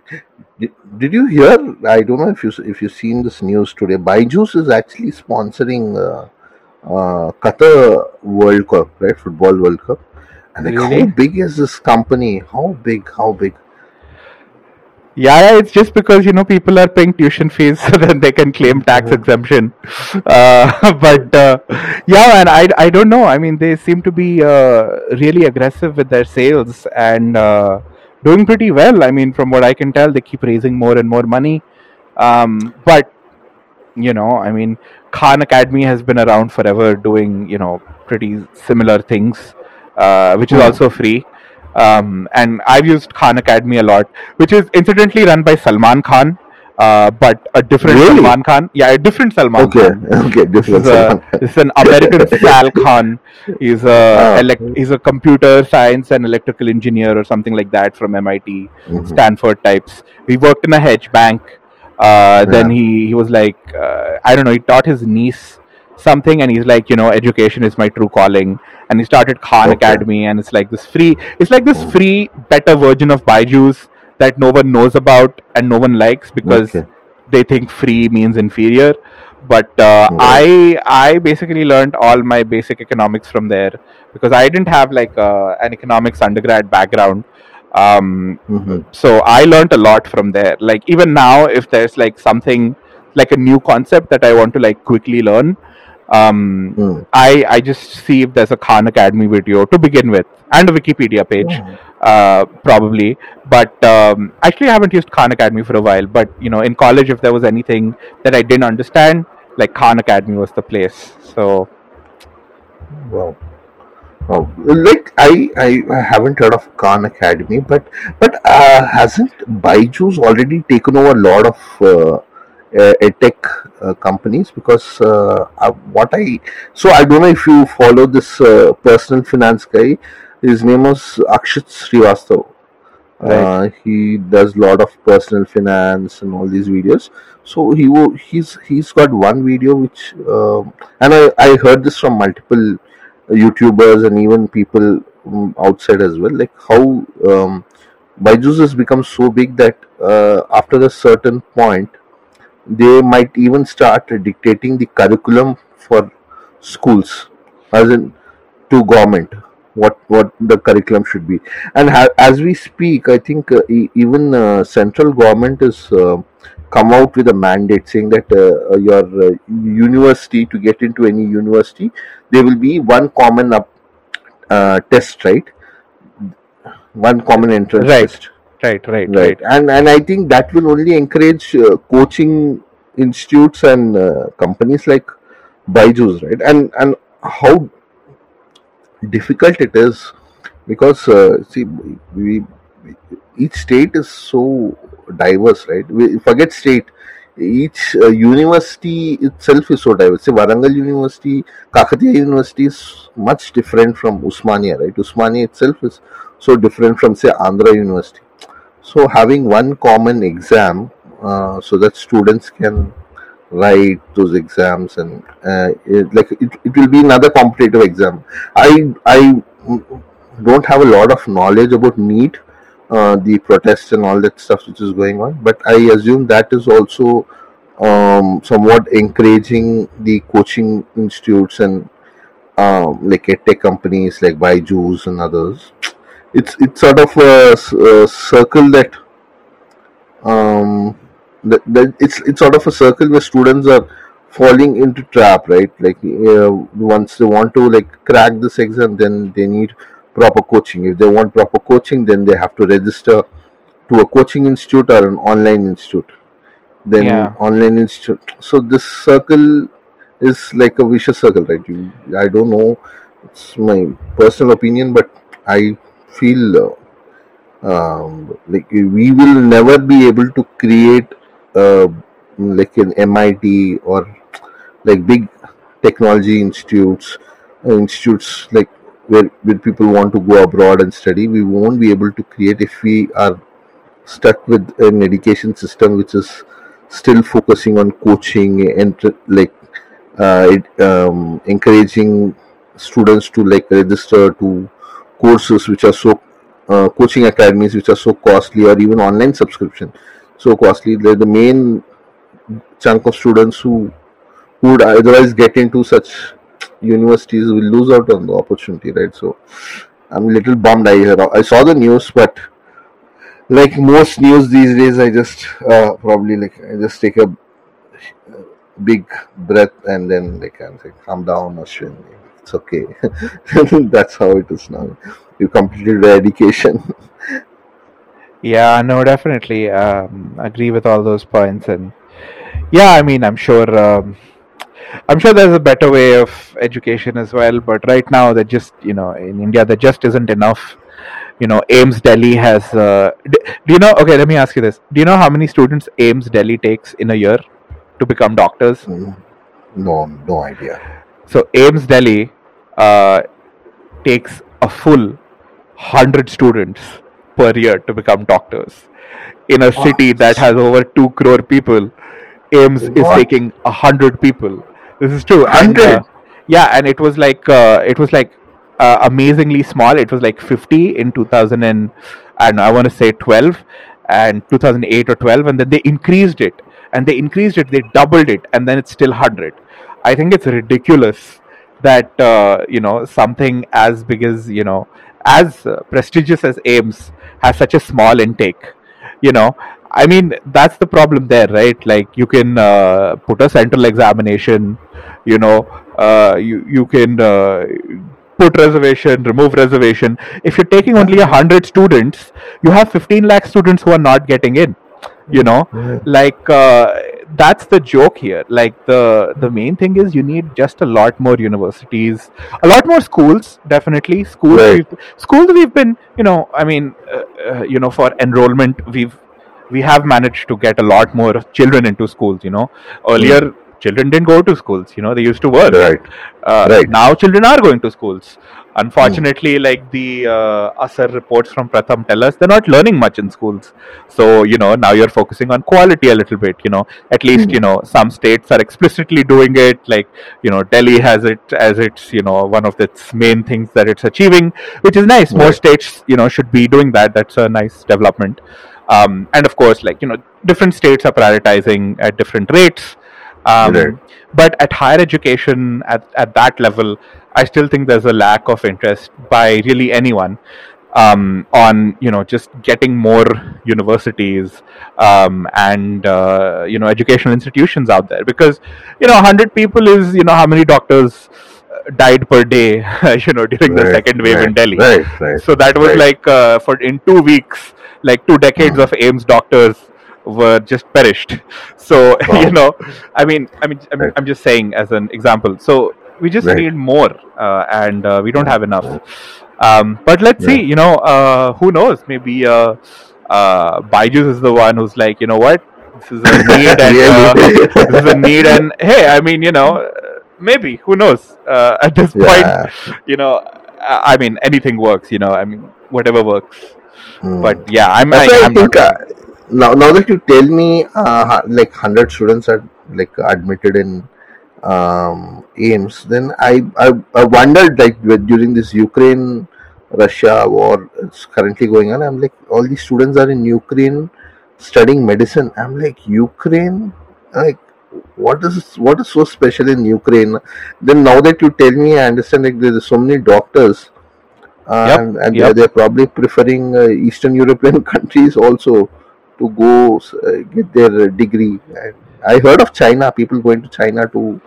[SPEAKER 1] Did, did you hear? I don't know if you if you've seen this news today. Byju's is actually sponsoring uh, uh, Qatar World Cup, right? Football World Cup. And like,
[SPEAKER 2] Really?
[SPEAKER 1] how big is this company? How big? How big?
[SPEAKER 2] yeah, yeah, it's just because you know people are paying tuition fees, so that they can claim tax exemption. Uh, but uh, yeah, and I I don't know. I mean, they seem to be uh, really aggressive with their sales and uh, doing pretty well. I mean, from what I can tell, they keep raising more and more money. Um, but you know, I mean, Khan Academy has been around forever, doing you know pretty similar things, uh, which is
[SPEAKER 1] Hmm.
[SPEAKER 2] also free. Um, and I've used Khan Academy a lot, which is incidentally run by Salman Khan, uh, but a different
[SPEAKER 1] Really?
[SPEAKER 2] Salman Khan. Yeah, a different Salman
[SPEAKER 1] Okay,
[SPEAKER 2] Khan.
[SPEAKER 1] okay,
[SPEAKER 2] This
[SPEAKER 1] different.
[SPEAKER 2] is, a,
[SPEAKER 1] Salman.
[SPEAKER 2] this is an American Sal Khan. He's a elect, he's a computer science and electrical engineer or something like that from MIT,
[SPEAKER 1] Mhm.
[SPEAKER 2] Stanford types. He worked in a hedge bank. Uh, then he, he was like, uh, I don't know, he taught his niece something, and he's like, you know, education is my true calling. And he started Khan
[SPEAKER 1] Okay.
[SPEAKER 2] Academy, and it's like this free, it's like this
[SPEAKER 1] Mm.
[SPEAKER 2] free, better version of Byju's that no one knows about and no one likes because
[SPEAKER 1] Okay.
[SPEAKER 2] they think free means inferior. But uh,
[SPEAKER 1] Right.
[SPEAKER 2] I I basically learned all my basic economics from there because I didn't have like uh, an economics undergrad background. Um,
[SPEAKER 1] Mhm.
[SPEAKER 2] so I learned a lot from there. Like even now, if there's like something like a new concept that I want to like quickly learn, um,
[SPEAKER 1] Mm.
[SPEAKER 2] I I just see if there's a Khan Academy video to begin with and a Wikipedia page, uh, probably. But um, actually, I haven't used Khan Academy for a while. But you know, in college, if there was anything that I didn't understand, like Khan Academy was the place. So
[SPEAKER 1] Wow. Oh, like I, I I haven't heard of Khan Academy, but but uh, hasn't Byju's already taken over a lot of uh, uh, tech uh, companies? Because uh, uh, what I so I don't know if you follow this uh, personal finance guy. His name was Akshat Srivastav. Uh, he does a lot of personal finance and all these videos. So he he's he's got one video which um, and I, I heard this from multiple YouTubers and even people um, outside as well. Like how um, Byju's has become so big that uh, after a certain point, they might even start dictating the curriculum for schools, as in to government. What what the curriculum should be, and ha- as we speak, I think uh, e- even uh, central government is. Uh, come out with a mandate saying that uh, uh, your uh, university to get into any university there will be one common up, uh, test right one common entrance
[SPEAKER 2] Right.
[SPEAKER 1] test
[SPEAKER 2] right, right,
[SPEAKER 1] right. and and i think that will only encourage uh, coaching institutes and uh, companies like byju's right? And and how difficult it is because uh, see we, we each state is so diverse right? We forget state. Each uh, university itself is so diverse. Say Warangal university kakatiya university is much different from Osmania right? Osmania itself is so different from say andhra university so having one common exam uh, so that students can write those exams and uh, it, like it, it will be another competitive exam i i don't have a lot of knowledge about NEET, uh, the protests and all that stuff which is going on, but I assume that is also um, somewhat encouraging the coaching institutes and um, like tech companies like Byju's and others. It's it's sort of a, a circle that um, that, that it's it's sort of a circle where students are falling into trap, right? Like uh, once they want to like crack this exam, then they need proper coaching. If they want proper coaching, then they have to register to a coaching institute or an online institute. Then
[SPEAKER 2] Yeah.
[SPEAKER 1] online institute. So this circle is like a vicious circle, right? You, I don't know. It's my personal opinion, but I feel uh, um, like we will never be able to create uh, like an MIT or like big technology institutes, uh, institutes like where where people want to go abroad and study. We won't be able to create if we are stuck with an education system which is still focusing on coaching and like uh, it, um, encouraging students to like register to courses which are so uh, coaching academies which are so costly or even online subscription so costly they're the main chunk of students who would otherwise get into such universities will lose out on the opportunity right? So i'm a little bummed. I i saw the news but like most news these days i just uh, probably like i just take a big breath and then like i'm say calm down or ashwin it's okay that's how it is now you completed the education
[SPEAKER 2] Yeah, no, definitely. Um, agree with all those points, and yeah, I mean, I'm sure, um, I'm sure there's a better way of education as well. But right now, there just, you know, in India, there just isn't enough. You know, AIIMS Delhi has. Uh, d- do you know? Okay, let me ask you this: Do you know how many students AIIMS Delhi takes in a year to become doctors?
[SPEAKER 1] Mm, no no idea
[SPEAKER 2] So AIIMS Delhi uh, takes a full hundred students per year to become doctors. In a city that has over two crore people, AIIMS is taking a hundred people. This is true. And, uh, yeah, and it was like uh, it was like uh, amazingly small. It was like fifty in two thousand and and I want to say twelve and two thousand eight or twelve, and then they increased it, and they increased it, they doubled it, and then it's still hundred. I think it's ridiculous that uh, you know something as big as you know as uh, prestigious as AIIMS has such a small intake. You know, I mean that's the problem there, right? Like you can uh, put a central examination. You know, uh, you you can uh, put reservation, remove reservation. If you're taking only a hundred students, you have 15 lakh students who are not getting in. You know, like uh, that's the joke here. Like the the main thing is you need just a lot more universities a lot more schools definitely. Schools
[SPEAKER 1] Right.
[SPEAKER 2] we've, schools we've been you know i mean uh, uh, you know for enrollment we've we have managed to get a lot more children into schools you know. Earlier children didn't go to schools you know they used to work.
[SPEAKER 1] Right.
[SPEAKER 2] Uh,
[SPEAKER 1] Right.
[SPEAKER 2] now children are going to schools unfortunately like the uh, ASER reports from pratham tell us they're not learning much in schools. So you know now you're focusing on quality a little bit you know. At least you know some states are explicitly doing it like you know delhi has it as its you know one of its main things that it's achieving which is nice. More states you know should be doing that. That's a nice development. Um, and of course like you know different states are prioritizing at different rates um,
[SPEAKER 1] Right.
[SPEAKER 2] but at higher education at, at that level i still think there's a lack of interest by really anyone um, on you know just getting more universities um, and uh, you know educational institutions out there because you know 100 people is you know how many doctors uh, died per day you know during the second wave in delhi
[SPEAKER 1] right right
[SPEAKER 2] so that was
[SPEAKER 1] right
[SPEAKER 2] like uh, for in two weeks like two decades
[SPEAKER 1] Mm.
[SPEAKER 2] of AIIMS doctors were just perished so you know i mean i mean, I mean
[SPEAKER 1] right
[SPEAKER 2] i'm just saying as an example so we just
[SPEAKER 1] Right.
[SPEAKER 2] need more, uh, and uh, we don't have enough. Um, but let's see. You know, uh, who knows? Maybe uh, uh, Byju's is the one who's like, you know what? This is a need, and uh, this is a need, and hey, I mean, you know, maybe who knows? Uh, at this
[SPEAKER 1] Yeah.
[SPEAKER 2] point, you know, I I mean, anything works. You know, I mean, whatever works.
[SPEAKER 1] Hmm.
[SPEAKER 2] But yeah, I'm.
[SPEAKER 1] That's
[SPEAKER 2] I,
[SPEAKER 1] I
[SPEAKER 2] I'm
[SPEAKER 1] think
[SPEAKER 2] not,
[SPEAKER 1] uh, now, now that you tell me, uh, like hundred students are like admitted in um, AIIMS, then I, I I wondered like during this Ukraine Russia war it's currently going on. I'm like all these students are in Ukraine studying medicine. I'm like Ukraine, like what is what is so special in Ukraine? Then now that you tell me, I understand like there's so many doctors. Uh,
[SPEAKER 2] Yep,
[SPEAKER 1] and and
[SPEAKER 2] yep.
[SPEAKER 1] they're, they're probably preferring uh, Eastern European countries also to go uh, get their degree. And I heard of China, people going to China to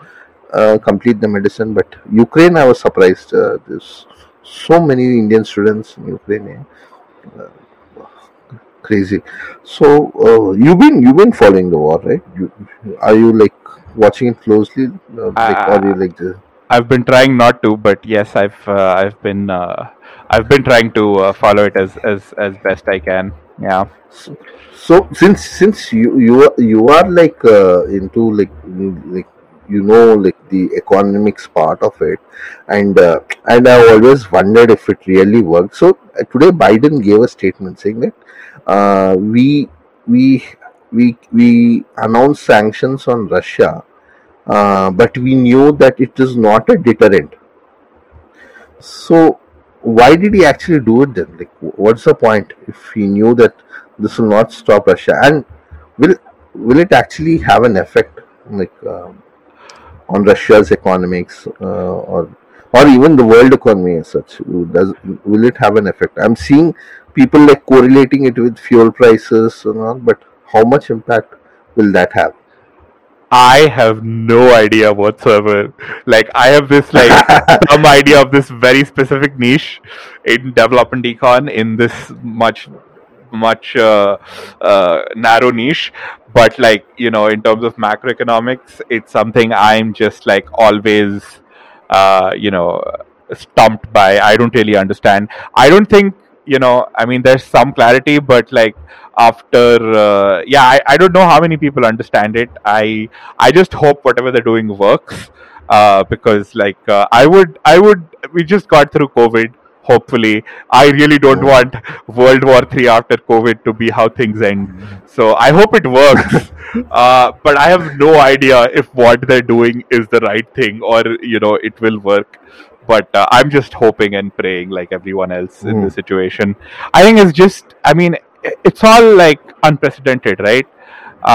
[SPEAKER 1] uh, complete the medicine, but Ukraine, I was surprised. Uh, there's so many Indian students in Ukraine. eh? Uh, crazy. So uh, you've been you've been following the war, right? You, are you like watching it closely, uh, like, or you like the
[SPEAKER 2] I've been trying not to, but yes, I've uh, I've been uh, I've been trying to uh, follow it as, as as best I can. Yeah.
[SPEAKER 1] So, so since since you you are you are like uh, into like like you know like the economics part of it, and uh, and I always wondered if it really worked. So uh, today Biden gave a statement saying that uh, we we we we announced sanctions on Russia, uh, but we knew that it is not a deterrent. So why did he actually do it then? Like, what's the point if he knew that this will not stop Russia? And will will it actually have an effect, like um, on Russia's economics, uh, or or even the world economy as such? Does will it have an effect? I'm seeing people like correlating it with fuel prices and all, but how much impact will that have?
[SPEAKER 2] I have no idea whatsoever. Like I have this like some idea of this very specific niche in development econ in this much much uh, uh, narrow niche. But like you know in terms of macroeconomics it's something i'm just like always uh, you know stumped by. I don't really understand. I don't think you know i mean there's some clarity but like after uh, yeah I, I don't know how many people understand it. I i just hope whatever they're doing works uh, because like uh, i would i would we just got through covid hopefully. I really don't want world war 3 after covid to be how things end. So i hope it works. Uh, but i have no idea if what they're doing is the right thing or you know it will work but uh, i'm just hoping and praying like everyone else in
[SPEAKER 1] Mm.
[SPEAKER 2] the situation i think it's just i mean it's all like unprecedented right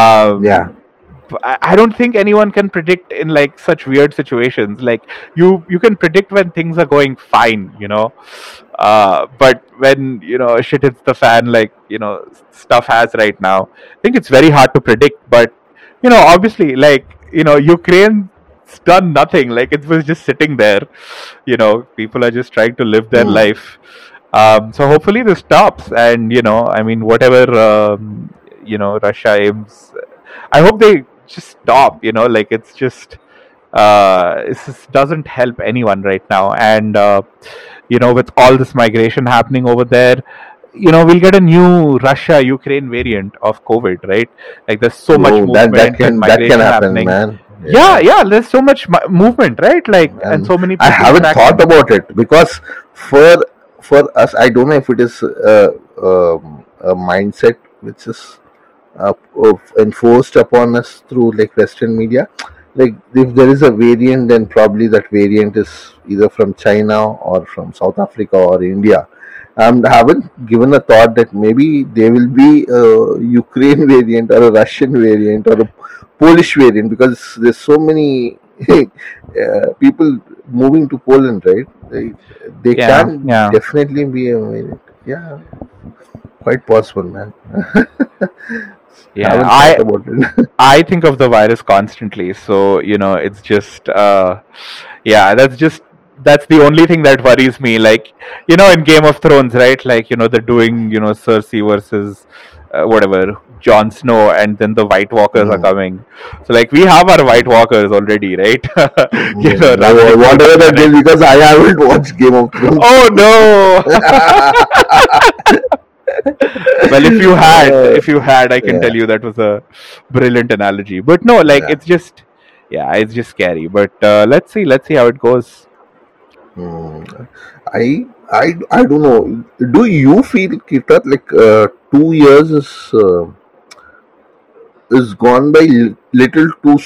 [SPEAKER 2] um,
[SPEAKER 1] Yeah.
[SPEAKER 2] I don't think anyone can predict in like such weird situations. Like you, you can predict when things are going fine, you know, uh, but when you know shit hits the fan, like you know stuff has right now. I think it's very hard to predict. But you know, obviously, like you know, Ukraine's done nothing. Like it was just sitting there. You know, people are just trying to live their
[SPEAKER 1] Mm.
[SPEAKER 2] life. Um, so hopefully this stops, and you know, I mean, whatever um, you know, Russia aims. I hope they just stop. You know, like it's just uh, this doesn't help anyone right now, and uh, you know, with all this migration happening over there. You know, we'll get a new Russia-Ukraine variant of COVID, right? Like, there's so much
[SPEAKER 1] that
[SPEAKER 2] movement
[SPEAKER 1] that
[SPEAKER 2] and
[SPEAKER 1] can that
[SPEAKER 2] migration
[SPEAKER 1] can happen,
[SPEAKER 2] happening.
[SPEAKER 1] man.
[SPEAKER 2] Yeah, yeah. There's so much movement, right? Like, and
[SPEAKER 1] And
[SPEAKER 2] so many.
[SPEAKER 1] I haven't thought about it because for for us, I don't know if it is uh, um, a mindset which is uh, enforced upon us through like Western media. Like if there is a variant, then probably that variant is either from China or from South Africa or India. Um, I haven't given a thought that maybe there will be a Ukraine variant or a Russian variant or a Polish variant because there's so many uh, people moving to Poland, right? They, they
[SPEAKER 2] Yeah,
[SPEAKER 1] can
[SPEAKER 2] yeah.
[SPEAKER 1] definitely be a variant. Yeah, quite possible, man.
[SPEAKER 2] Yeah, I
[SPEAKER 1] about it.
[SPEAKER 2] I think of the virus constantly, so you know, it's just uh, yeah, that's just that's the only thing that worries me. Like you know, in Game of Thrones, right? Like you know, they're doing you know Cersei versus uh, whatever Jon Snow, and then the White Walkers are
[SPEAKER 1] Mm.
[SPEAKER 2] coming. So like we have our White Walkers already, right? you know,
[SPEAKER 1] Mm,
[SPEAKER 2] Ramsay
[SPEAKER 1] whatever that
[SPEAKER 2] Bolton.
[SPEAKER 1] because I haven't watched Game of Thrones.
[SPEAKER 2] Oh no! well, if you had, if you had, I can
[SPEAKER 1] yeah.
[SPEAKER 2] tell you that was a brilliant analogy. But no, like
[SPEAKER 1] Yeah.
[SPEAKER 2] it's just, yeah, it's just scary. But uh, let's see, let's see how it goes.
[SPEAKER 1] Hmm. I I I don't know. Do you feel Kita like uh, two years is uh, is gone by little too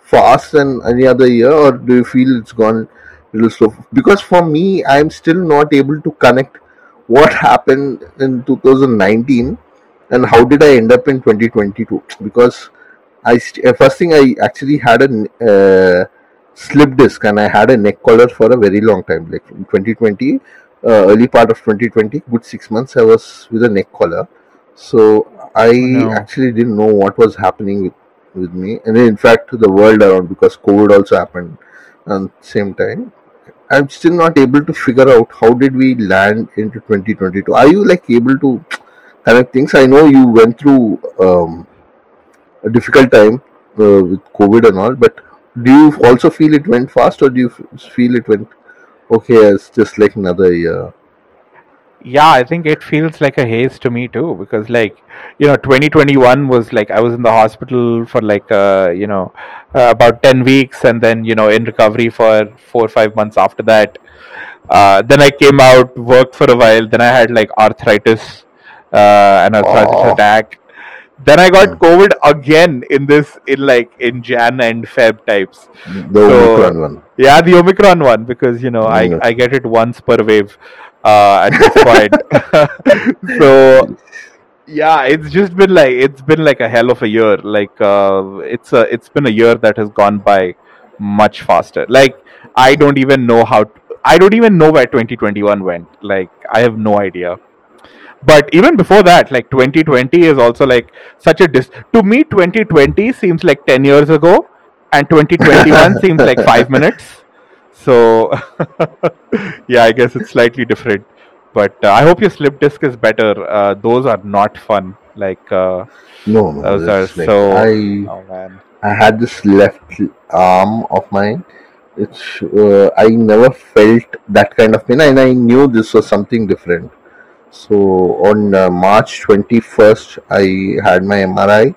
[SPEAKER 1] fast than any other year, or do you feel it's gone little slow? Because for me, I'm still not able to connect what happened in 2019 and how did I end up in 2022. Because I st- uh, first thing I actually had a slip disc and I had a neck collar for a very long time, like in 2020, uh, early part of 2020, good six months I was with a neck collar. So I
[SPEAKER 2] no.
[SPEAKER 1] actually didn't know what was happening with, with me, and in fact the world around because COVID also happened at the same time. I'm still not able to figure out how did we land into 2022. Are you like able to connect things? I know you went through um, a difficult time uh, with COVID and all, but do you also feel it went fast, or do you feel it went okay? It's just like another year.
[SPEAKER 2] Yeah, I think it feels like a haze to me too because like you know 2021 was like I was in the hospital for like uh, you know uh, about 10 weeks and then you know in recovery for 4 or 5 months after that uh, then I came out worked for a while then I had like arthritis uh, an arthritis
[SPEAKER 1] Oh,
[SPEAKER 2] attack then I got
[SPEAKER 1] mm.
[SPEAKER 2] COVID again in this in like in Jan and Feb types
[SPEAKER 1] the Omicron one.
[SPEAKER 2] yeah, the Omicron one because you know I
[SPEAKER 1] Mm.
[SPEAKER 2] I get it once per wave uh, at this point. so yeah, it's just been like it's been like a hell of a year. Like uh, it's a it's been a year that has gone by much faster. Like I don't even know how I don't even know where 2021 went. Like I have no idea. But even before that, like 2020 is also like such a dis. To me, 2020 seems like 10 years ago, and 2021 seems like five minutes. So yeah, I guess it's slightly different. But uh, I hope your slip disc is better. Uh, those are not fun. Like uh,
[SPEAKER 1] No, no,
[SPEAKER 2] those are
[SPEAKER 1] like
[SPEAKER 2] so.
[SPEAKER 1] I
[SPEAKER 2] Oh man.
[SPEAKER 1] I had this left arm of mine. It's uh, I never felt that kind of pain, and I knew this was something different. So on uh, March 21st, I had my MRI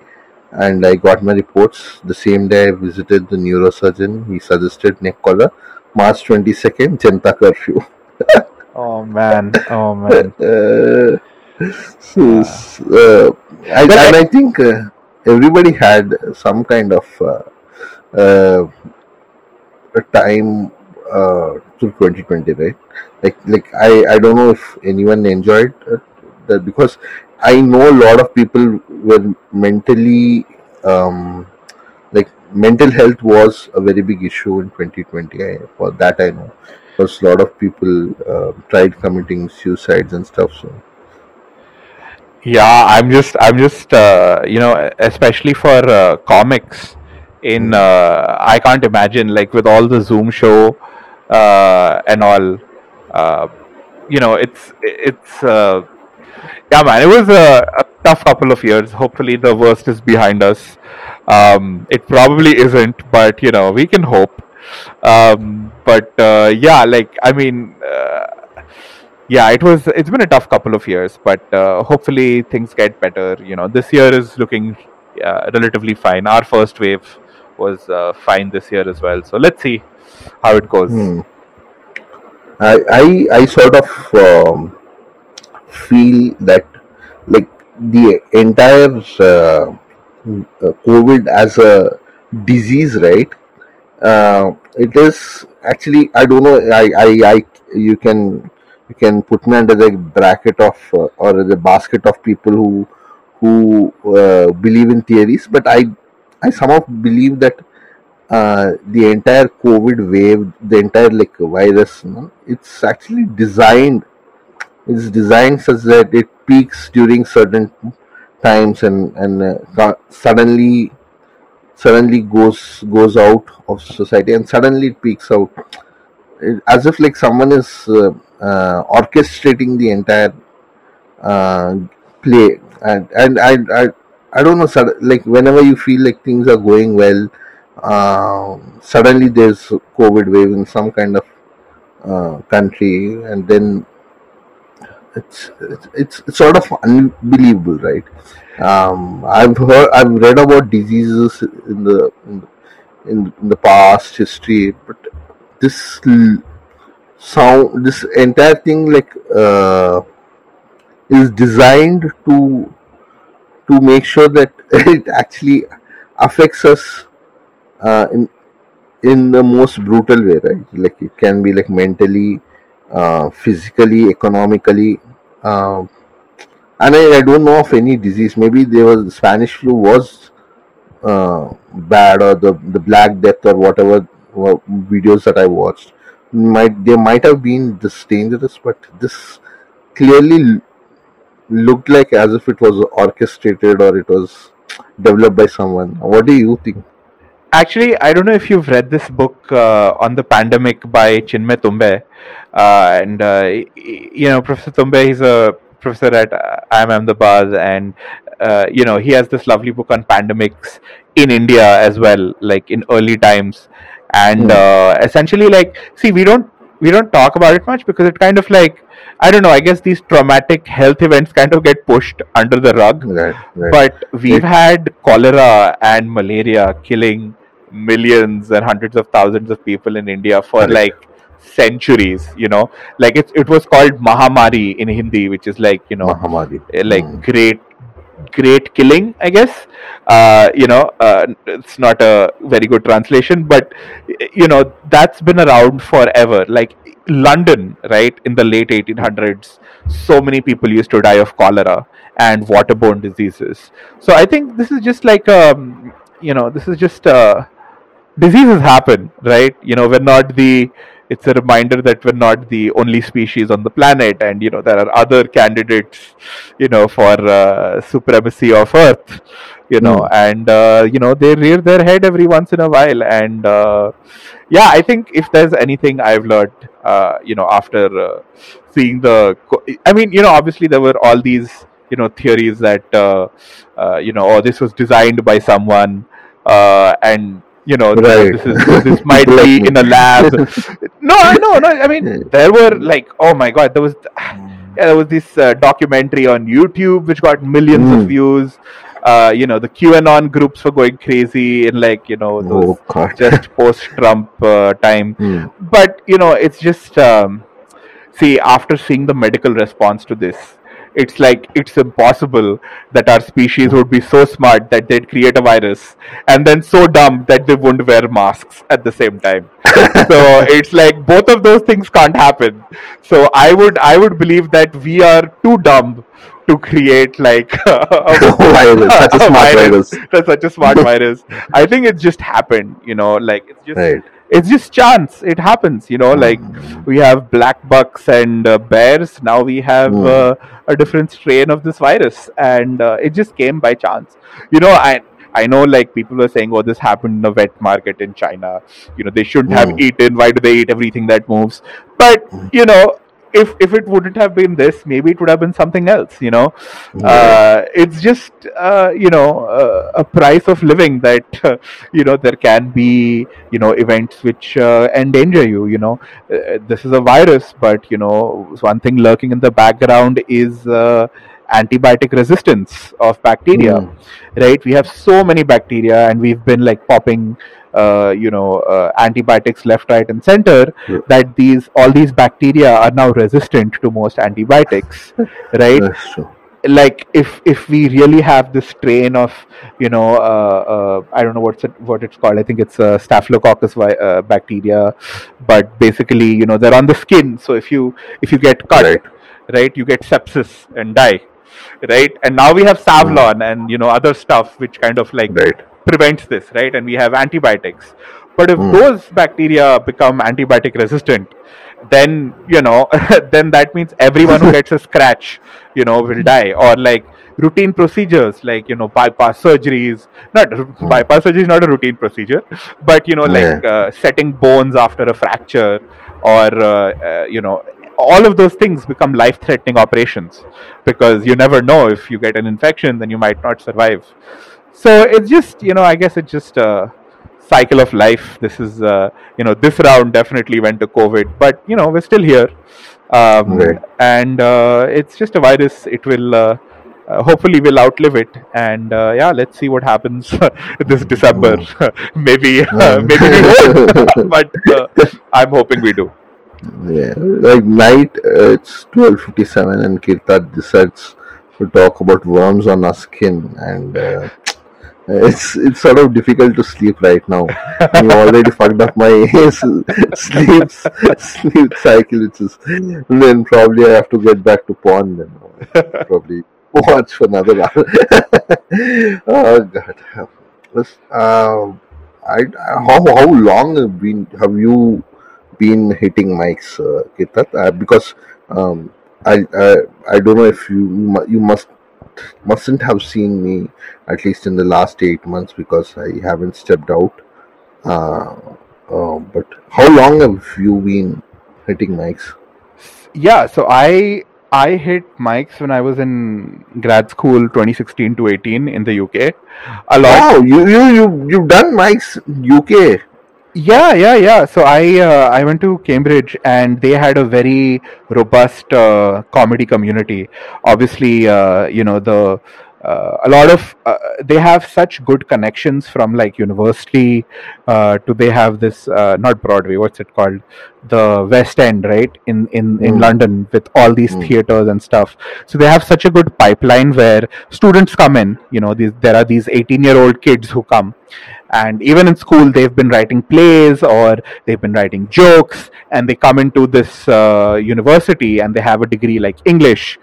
[SPEAKER 1] and I got my reports. The same day, I visited the neurosurgeon. He suggested neck collar. March 22nd, Janta curfew.
[SPEAKER 2] Oh man. Oh man.
[SPEAKER 1] Uh, so, uh, I, and
[SPEAKER 2] I,
[SPEAKER 1] think uh, everybody had some kind of uh, uh, a time uh, 2020, right? Like, like I, I don't know if anyone enjoyed uh, that because I know a lot of people were mentally um, like mental health was a very big issue in 2020. I, for that I know, because a lot of people uh, tried committing suicides and stuff. So
[SPEAKER 2] Yeah, I'm just, I'm just, uh, you know, especially for uh, comics. In, uh, I can't imagine like with all the Zoom show uh, and all. Uh, you know, it's, it's, uh, yeah, man. It was a, a tough couple of years. Hopefully, the worst is behind us. Um, it probably isn't, but you know, we can hope. Um, but uh, yeah, like I mean. Uh, yeah it was it's been a tough couple of years but uh, hopefully things get better you know this year is looking uh, relatively fine our first wave was fine this year as well so let's see how it goes
[SPEAKER 1] hmm. I, I I sort of um, feel that like the entire uh, COVID as a disease, right? Uh, it is actually I don't know. I, I, I you can you can put me under the bracket of uh, or the basket of people who who uh, believe in theories, but I I somehow believe that uh, the entire COVID wave, the entire like virus, you know, it's actually designed. It's designed such that it peaks during certain times and and uh, suddenly suddenly goes goes out of society and suddenly it peaks out It- as if like someone is uh, uh, orchestrating the entire uh, play and and I, I I don't know. Like whenever you feel like things are going well, um, suddenly there's COVID wave in some kind of uh, country, and then it's it's it's, sort of unbelievable, right? Um, I've heard, I've read about diseases in the in the, in, in the past history, but this sound, this entire thing, like, uh, is designed to to make sure that it actually affects us uh, in in the most brutal way, right? Like it can be like mentally, uh, physically, economically. Um, and I, I don't know of any disease. Maybe there was the Spanish flu was uh, bad or the the Black Death or whatever videos that I watched might they might have been this dangerous, but this clearly looked like as if it was orchestrated or it was developed by someone. What do you think?
[SPEAKER 2] Actually, I don't know if you've read this book uh, on the pandemic by Chinmay Tumbe. Uh, and, uh, you know, Professor Tumbe, he's a professor at uh, IIM Ahmedabad. And, uh, you know, he has this lovely book on pandemics in India as well, like in early times. And
[SPEAKER 1] Hmm.
[SPEAKER 2] uh, essentially, like, see, we don't we don't talk about it much because it kind of like I don't know. I guess these traumatic health events kind of get pushed under the rug
[SPEAKER 1] Right, right.
[SPEAKER 2] but we've had cholera and malaria killing millions and hundreds of thousands of people in India for
[SPEAKER 1] correct.
[SPEAKER 2] like centuries, you know. Like it, it was called Mahamari in Hindi, which is like, you know,
[SPEAKER 1] Mahamari.
[SPEAKER 2] eh, like
[SPEAKER 1] Hmm.
[SPEAKER 2] great great killing i guess uh, you know uh, it's not a very good translation but you know that's been around forever like london right in the late 1800s so many people used to die of cholera and waterborne diseases so i think this is just like um you know this is just uh diseases happen, right? You know, we're not the. It's a reminder that we're not the only species on the planet, and you know there are other candidates, you know, for uh, supremacy of Earth, you know,
[SPEAKER 1] Hmm.
[SPEAKER 2] and uh, you know they rear their head every once in a while, and uh, yeah, I think if there's anything I've learned, uh, you know, after uh, seeing the, co- I mean, you know, obviously there were all these, you know, theories that, uh, uh, you know, oh, this was designed by someone, uh, and you know,
[SPEAKER 1] Right.
[SPEAKER 2] this is this might be in a lab. No, I know, no. I mean, there were like, oh my god, there was, yeah, there was this uh, documentary on YouTube which got millions of
[SPEAKER 1] Hmm.
[SPEAKER 2] views. Uh, you know, the QAnon groups were going crazy in like, you know, those
[SPEAKER 1] Oh
[SPEAKER 2] just post-Trump uh, time.
[SPEAKER 1] Hmm.
[SPEAKER 2] But you know, it's just um, see after seeing the medical response to this, it's like it's impossible that our species would be so smart that they'd create a virus and then so dumb that they wouldn't wear masks at the same time. so it's like both of those things can't happen. So I would I would believe that we are too dumb to create like a,
[SPEAKER 1] virus, such a smart virus.
[SPEAKER 2] that's such a smart virus. I think it just happened, you know, like it's just
[SPEAKER 1] Right.
[SPEAKER 2] It's just chance. It happens, you know, like
[SPEAKER 1] Hmm.
[SPEAKER 2] we have black bucks and uh, bears. Now we have
[SPEAKER 1] Hmm.
[SPEAKER 2] uh, a different strain of this virus, and uh, it just came by chance. You know, I I know like people were saying, oh, this happened in a wet market in China. You know, they shouldn't have
[SPEAKER 1] Hmm.
[SPEAKER 2] eaten. Why do they eat everything that moves? But you know. If, if it wouldn't have been this, maybe it would have been something else. You know,
[SPEAKER 1] Right.
[SPEAKER 2] uh, it's just uh, you know uh, a price of living that uh, you know there can be you know events which uh, endanger you you know uh, this is a virus but you know one thing lurking in the background is uh, antibiotic resistance of bacteria
[SPEAKER 1] Hmm.
[SPEAKER 2] right? We have so many bacteria and we've been like popping uh, you know uh, antibiotics left right and center
[SPEAKER 1] Yeah.
[SPEAKER 2] that these all these bacteria are now resistant to most antibiotics right? Like if if we really have this strain of you know uh, uh, I don't know what's it what it's called. I think it's uh, staphylococcus vi- uh, bacteria. But basically you know they're on the skin. So if you if you get cut
[SPEAKER 1] Right.
[SPEAKER 2] right you get sepsis and die right? And now we have savlon and you know other stuff which kind of like
[SPEAKER 1] Right.
[SPEAKER 2] prevents this right? And we have antibiotics. But if
[SPEAKER 1] Hmm.
[SPEAKER 2] those bacteria become antibiotic resistant then you know then that means everyone who gets a scratch you know will die. Or like routine procedures like you know bypass surgeries. Not
[SPEAKER 1] Hmm.
[SPEAKER 2] bypass surgery is not a routine procedure but you know like uh, setting bones after a fracture or uh, uh, you know all of those things become life-threatening operations because you never know if you get an infection, then you might not survive. So it's just you know, I guess it's just a cycle of life. This is uh, you know, this round definitely went to COVID, but you know, we're still here, um,
[SPEAKER 1] Right.
[SPEAKER 2] and uh, it's just a virus. It will. Uh, uh, hopefully we'll outlive it and uh, yeah let's see what happens this december maybe uh, maybe we won't but uh, i'm hoping we do
[SPEAKER 1] Yeah, like night, uh, it's twelve fifty seven, and Kirtat decides to talk about worms on our skin, and uh, it's it's sort of difficult to sleep right now. You already fucked up my sleep sleep cycle, which is then probably I have to get back to porn. Then probably watch for another hour. oh god. This, uh, I, how how long have been have you been hitting mics, uh? Uh, because um, I, I I don't know if you you must mustn't have seen me at least in the last eight months because I haven't stepped out. Uh, uh, but how long have you been hitting mics?
[SPEAKER 2] yeah so i i hit mics when i was in grad school 2016 to 18 in the uk a lot
[SPEAKER 1] Oh, you you you you've done mics UK.
[SPEAKER 2] Yeah, yeah, yeah. So I uh, I went to Cambridge and they had a very robust uh, comedy community. Obviously, uh, you know the uh, a lot of uh, they have such good connections from like university uh, to they have this uh, not Broadway. What's it called? The West End, right in in in
[SPEAKER 1] Mm,
[SPEAKER 2] London with all these
[SPEAKER 1] mm,
[SPEAKER 2] theaters and stuff. So they have such a good pipeline where students come in. You know, these there are these eighteen year old kids who come and even in school they've been writing plays or they've been writing jokes and they come into this uh, university and they have a degree like english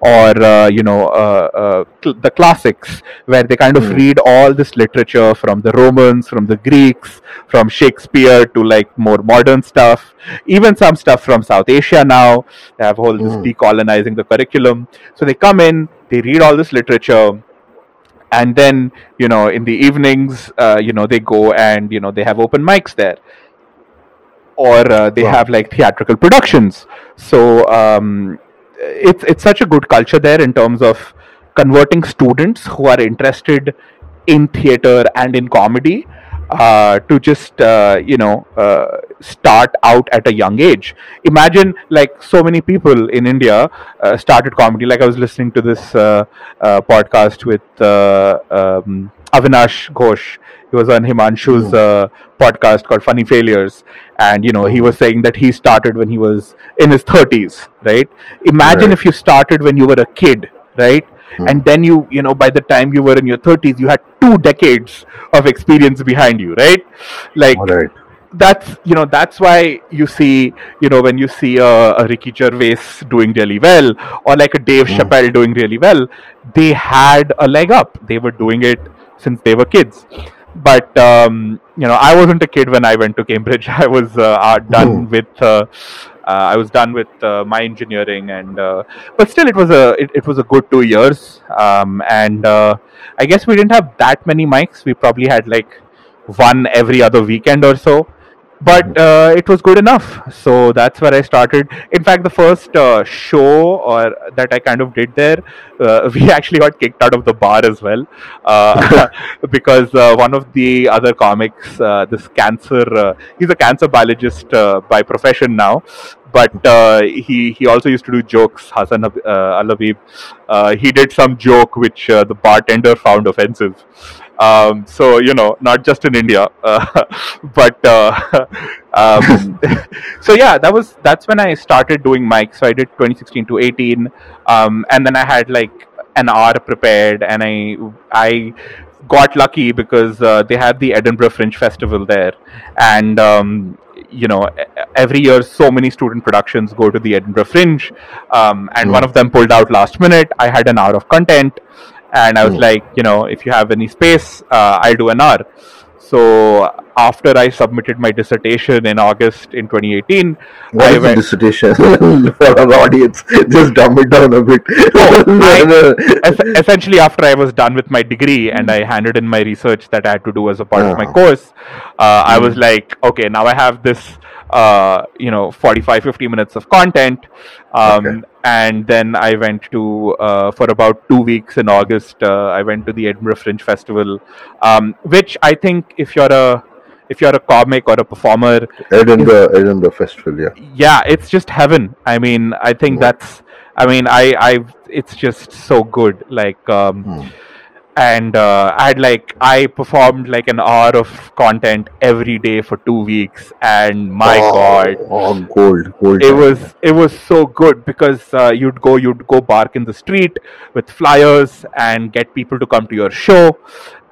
[SPEAKER 2] or uh, you know uh, uh, cl- the classics where they kind of
[SPEAKER 1] mm,
[SPEAKER 2] read all this literature from the romans from the greeks from shakespeare to like more modern stuff. Even some stuff from south asia now. They have all this
[SPEAKER 1] mm,
[SPEAKER 2] decolonizing the curriculum. So they come in they read all this literature and then you know in the evenings uh, you know they go and you know they have open mics there or uh, they
[SPEAKER 1] Wow.
[SPEAKER 2] have like theatrical productions so um, it's it's such a good culture there in terms of converting students who are interested in theater and in comedy uh, to just uh, you know uh, start out at a young age. Imagine like so many people in india uh, started comedy. Like i was listening to this uh, uh, podcast with uh, um, avinash ghosh. He was on himanshu's
[SPEAKER 1] mm,
[SPEAKER 2] uh, podcast called funny failures. And you know he was saying that he started when he was in his 30s right? Imagine
[SPEAKER 1] Right.
[SPEAKER 2] if you started when you were a kid right?
[SPEAKER 1] Mm,
[SPEAKER 2] and then you you know by the time you were in your 30s you had two decades of experience behind you right? Like
[SPEAKER 1] all right.
[SPEAKER 2] That's you know that's why you see you know when you see a, a Ricky Gervais doing really well or like a Dave
[SPEAKER 1] Mm,
[SPEAKER 2] Chappelle doing really well they had a leg up. They were doing it since they were kids. But um, you know I wasn't a kid when I went to Cambridge. I was uh, uh, done
[SPEAKER 1] mm,
[SPEAKER 2] with uh, uh, I was done with uh, my engineering and uh, but still it was a it, it was a good two years. Um, and uh, I guess we didn't have that many mics. We probably had like one every other weekend or so but uh, it was good enough. So that's where i started. In fact the first uh, show or that i kind of did there uh, we actually got kicked out of the bar as well uh, because uh, one of the other comics uh, this cancer uh, he's a cancer biologist uh, by profession now. But uh, he he also used to do jokes Hassan uh, Al Habib uh, he did some joke which uh, the bartender found offensive um, so you know not just in india uh, but uh, um, so yeah that was that's when i started doing mics. So i did 2016 to 18 um, and then i had like an hour prepared and i i got lucky because uh, they had the edinburgh fringe festival there. And um, you know every year so many student productions go to the edinburgh fringe um, and one
[SPEAKER 1] Mm,
[SPEAKER 2] of them pulled out last minute. I had an hour of content and i was
[SPEAKER 1] mm,
[SPEAKER 2] like you know if you have any space uh, i'll do an R. So after I submitted my dissertation in August in 2018,
[SPEAKER 1] What
[SPEAKER 2] I
[SPEAKER 1] is
[SPEAKER 2] went.
[SPEAKER 1] dissertation for our audience? Just dumb it down a bit.
[SPEAKER 2] I- es- essentially after i was done with my degree and i handed in my research that i had to do as a part of my
[SPEAKER 1] Ah.
[SPEAKER 2] course uh, i was like okay now i have this uh, you know 45 50 minutes of content um,
[SPEAKER 1] Okay.
[SPEAKER 2] And then i went to uh, for about two weeks in august uh, i went to the edinburgh fringe festival um, which i think if you're a if you're a comic or a performer
[SPEAKER 1] Edinburgh, Edinburgh Festival, yeah.
[SPEAKER 2] yeah it's just heaven i mean i think
[SPEAKER 1] Yeah.
[SPEAKER 2] that's i mean i i it's just so good like um
[SPEAKER 1] Hmm.
[SPEAKER 2] And uh, i had like i performed like an hour of content every day for two weeks and my
[SPEAKER 1] oh,
[SPEAKER 2] god.
[SPEAKER 1] Oh, gold, gold.
[SPEAKER 2] it was it was so good because uh, you'd go you'd go bark in the street with flyers and get people to come to your show.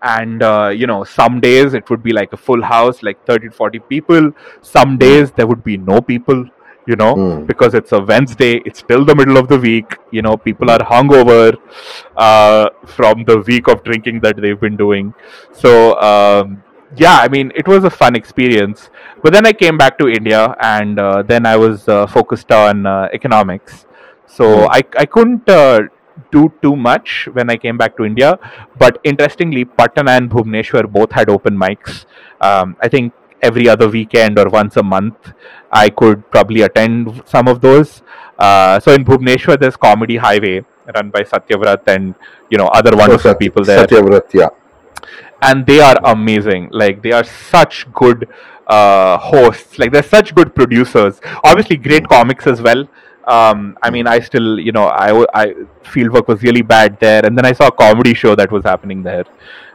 [SPEAKER 2] And uh, you know some days it would be like a full house like 30 to 40 people. Some
[SPEAKER 1] Hmm.
[SPEAKER 2] days there would be no people you know
[SPEAKER 1] Hmm.
[SPEAKER 2] because it's a wednesday it's still the middle of the week you know people are hungover uh, from the week of drinking that they've been doing. So um, yeah i mean it was a fun experience. But then i came back to india and uh, then i was uh, focused on uh, economics. So
[SPEAKER 1] Hmm.
[SPEAKER 2] I, I couldn't uh, do too much when i came back to india. But interestingly patna and bhubaneswar both had open mics. Um, i think every other weekend or once a month i could probably attend some of those uh, so in bhubaneswar there's comedy highway run by satyavrat and you know other wonderful people there
[SPEAKER 1] Satyavrat, yeah.
[SPEAKER 2] and they are amazing. Like they are such good uh, hosts. Like they're such good producers. Obviously, great comics as well. Um, I mean, I still, you know, I, I field work was really bad there, and then I saw a comedy show that was happening there,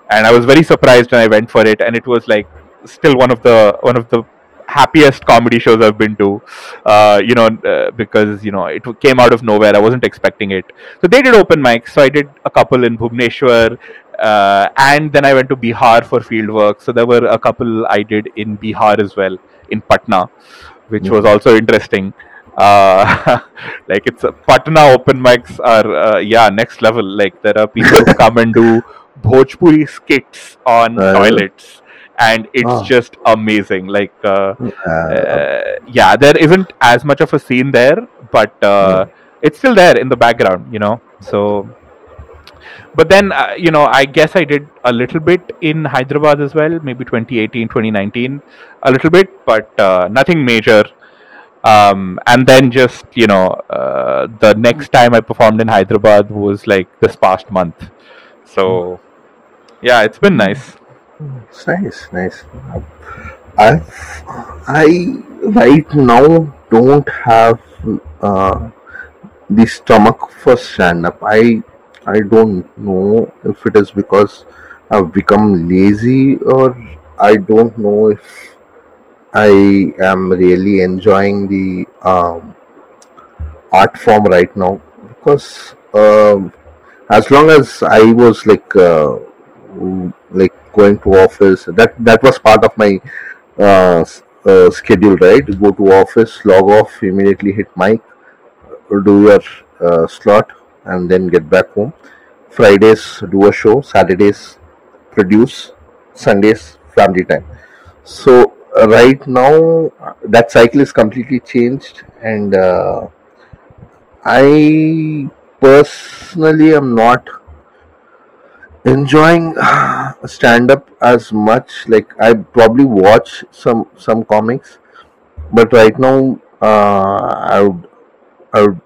[SPEAKER 2] and I was very surprised when I went for it, and it was like still one of the one of the happiest comedy shows I've been to. Uh, you know, uh, because you know it came out of nowhere. I wasn't expecting it. So they did open mics. So I did a couple in Bhubaneswar, uh, and then I went to Bihar for field work. So there were a couple I did in Bihar as well, in Patna, which was also interesting. Uh, like it's a, Patna open mics are uh, yeah next level. Like there are people who come and do Bhojpuri skits on toilets, and it's
[SPEAKER 1] Ah.
[SPEAKER 2] just amazing. Like uh,
[SPEAKER 1] Uh,
[SPEAKER 2] uh, yeah, there isn't as much of a scene there, but uh, it's still there in the background, you know. So, but then, uh, you know, I guess I did a little bit in Hyderabad as well, maybe 2018, 2019, a little bit, but uh, nothing major. Um, and then just, you know, uh, the next time I performed in Hyderabad was like this past month. So, yeah, it's been nice.
[SPEAKER 1] It's nice, nice. I, I right now don't have uh, the stomach for stand up. I, I don't know if it is because I've become lazy or I don't know if I am really enjoying the um, art form right now because um, as long as I was like uh, like going to office. That that was part of my uh, uh, schedule right? Go to office log off immediately hit mic do your uh, slot and then get back home. Fridays do a show. Saturdays produce. Sundays family time. So uh, right now that cycle is completely changed and uh, i personally am not enjoying stand up as much like i probably watch some some comics but right now uh, i would i would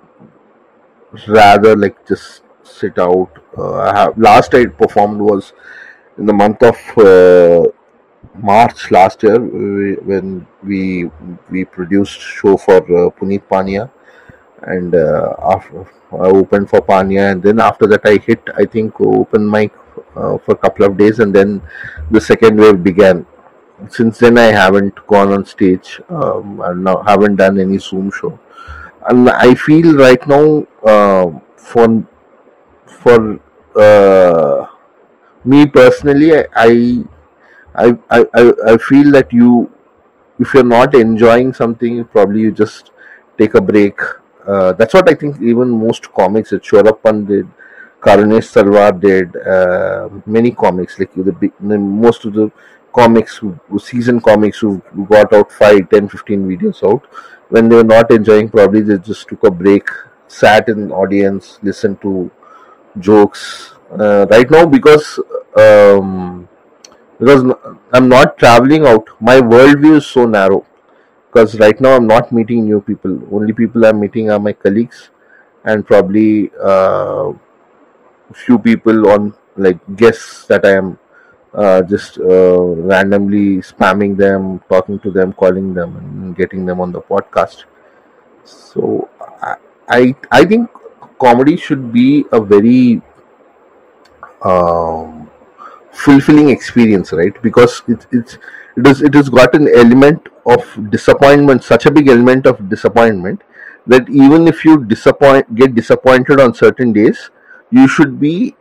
[SPEAKER 1] rather like just sit out. Uh, I have last i performed was in the month of uh, march last year we, when we we produced show for uh, puneet pania and uh, after I opened for Pania, and then after that I hit I think open mic uh, for a couple of days, and then the second wave began. Since then I haven't gone on stage. Um, I now haven't done any Zoom show, and I feel right now uh, for for uh, me personally, I, I I I I feel that you if you're not enjoying something, probably you just take a break. Uh, that's what I think. Even most comics that Sorabh Pant did, Karunesh Talwar did uh, many comics, like the the, most of the comics, season comics who, got out 5, 10, 15 videos out. When they were not enjoying, probably they just took a break, sat in audience, listened to jokes. Uh, right now, because um, because I'm not traveling out, my worldview is so narrow. Because right now I'm not meeting new people. Only people I'm meeting are my colleagues and probably uh, few people on like guests that I am uh, just uh, randomly spamming them, talking to them, calling them, and getting them on the podcast. So I I, I think comedy should be a very um, fulfilling experience, right? Because it it's it is it has got an element of disappointment, such a big element of disappointment that even if you disappoint get disappointed on certain days, you should be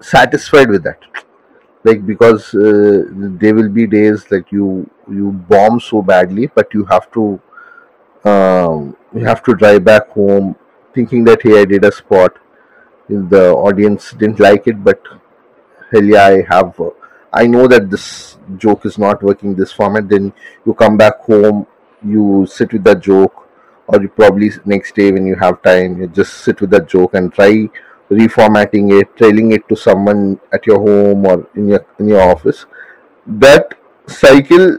[SPEAKER 1] satisfied with that. Like because uh, there will be days like you you bomb so badly but you have to um, you have to drive back home thinking that hey i did a spot. The audience didn't like it but hell yeah i have uh, i know that this joke is not working this format. Then you come back home you sit with that joke or you probably next day when you have time you just sit with that joke and try reformatting it trailing it to someone at your home or in your in your office. That cycle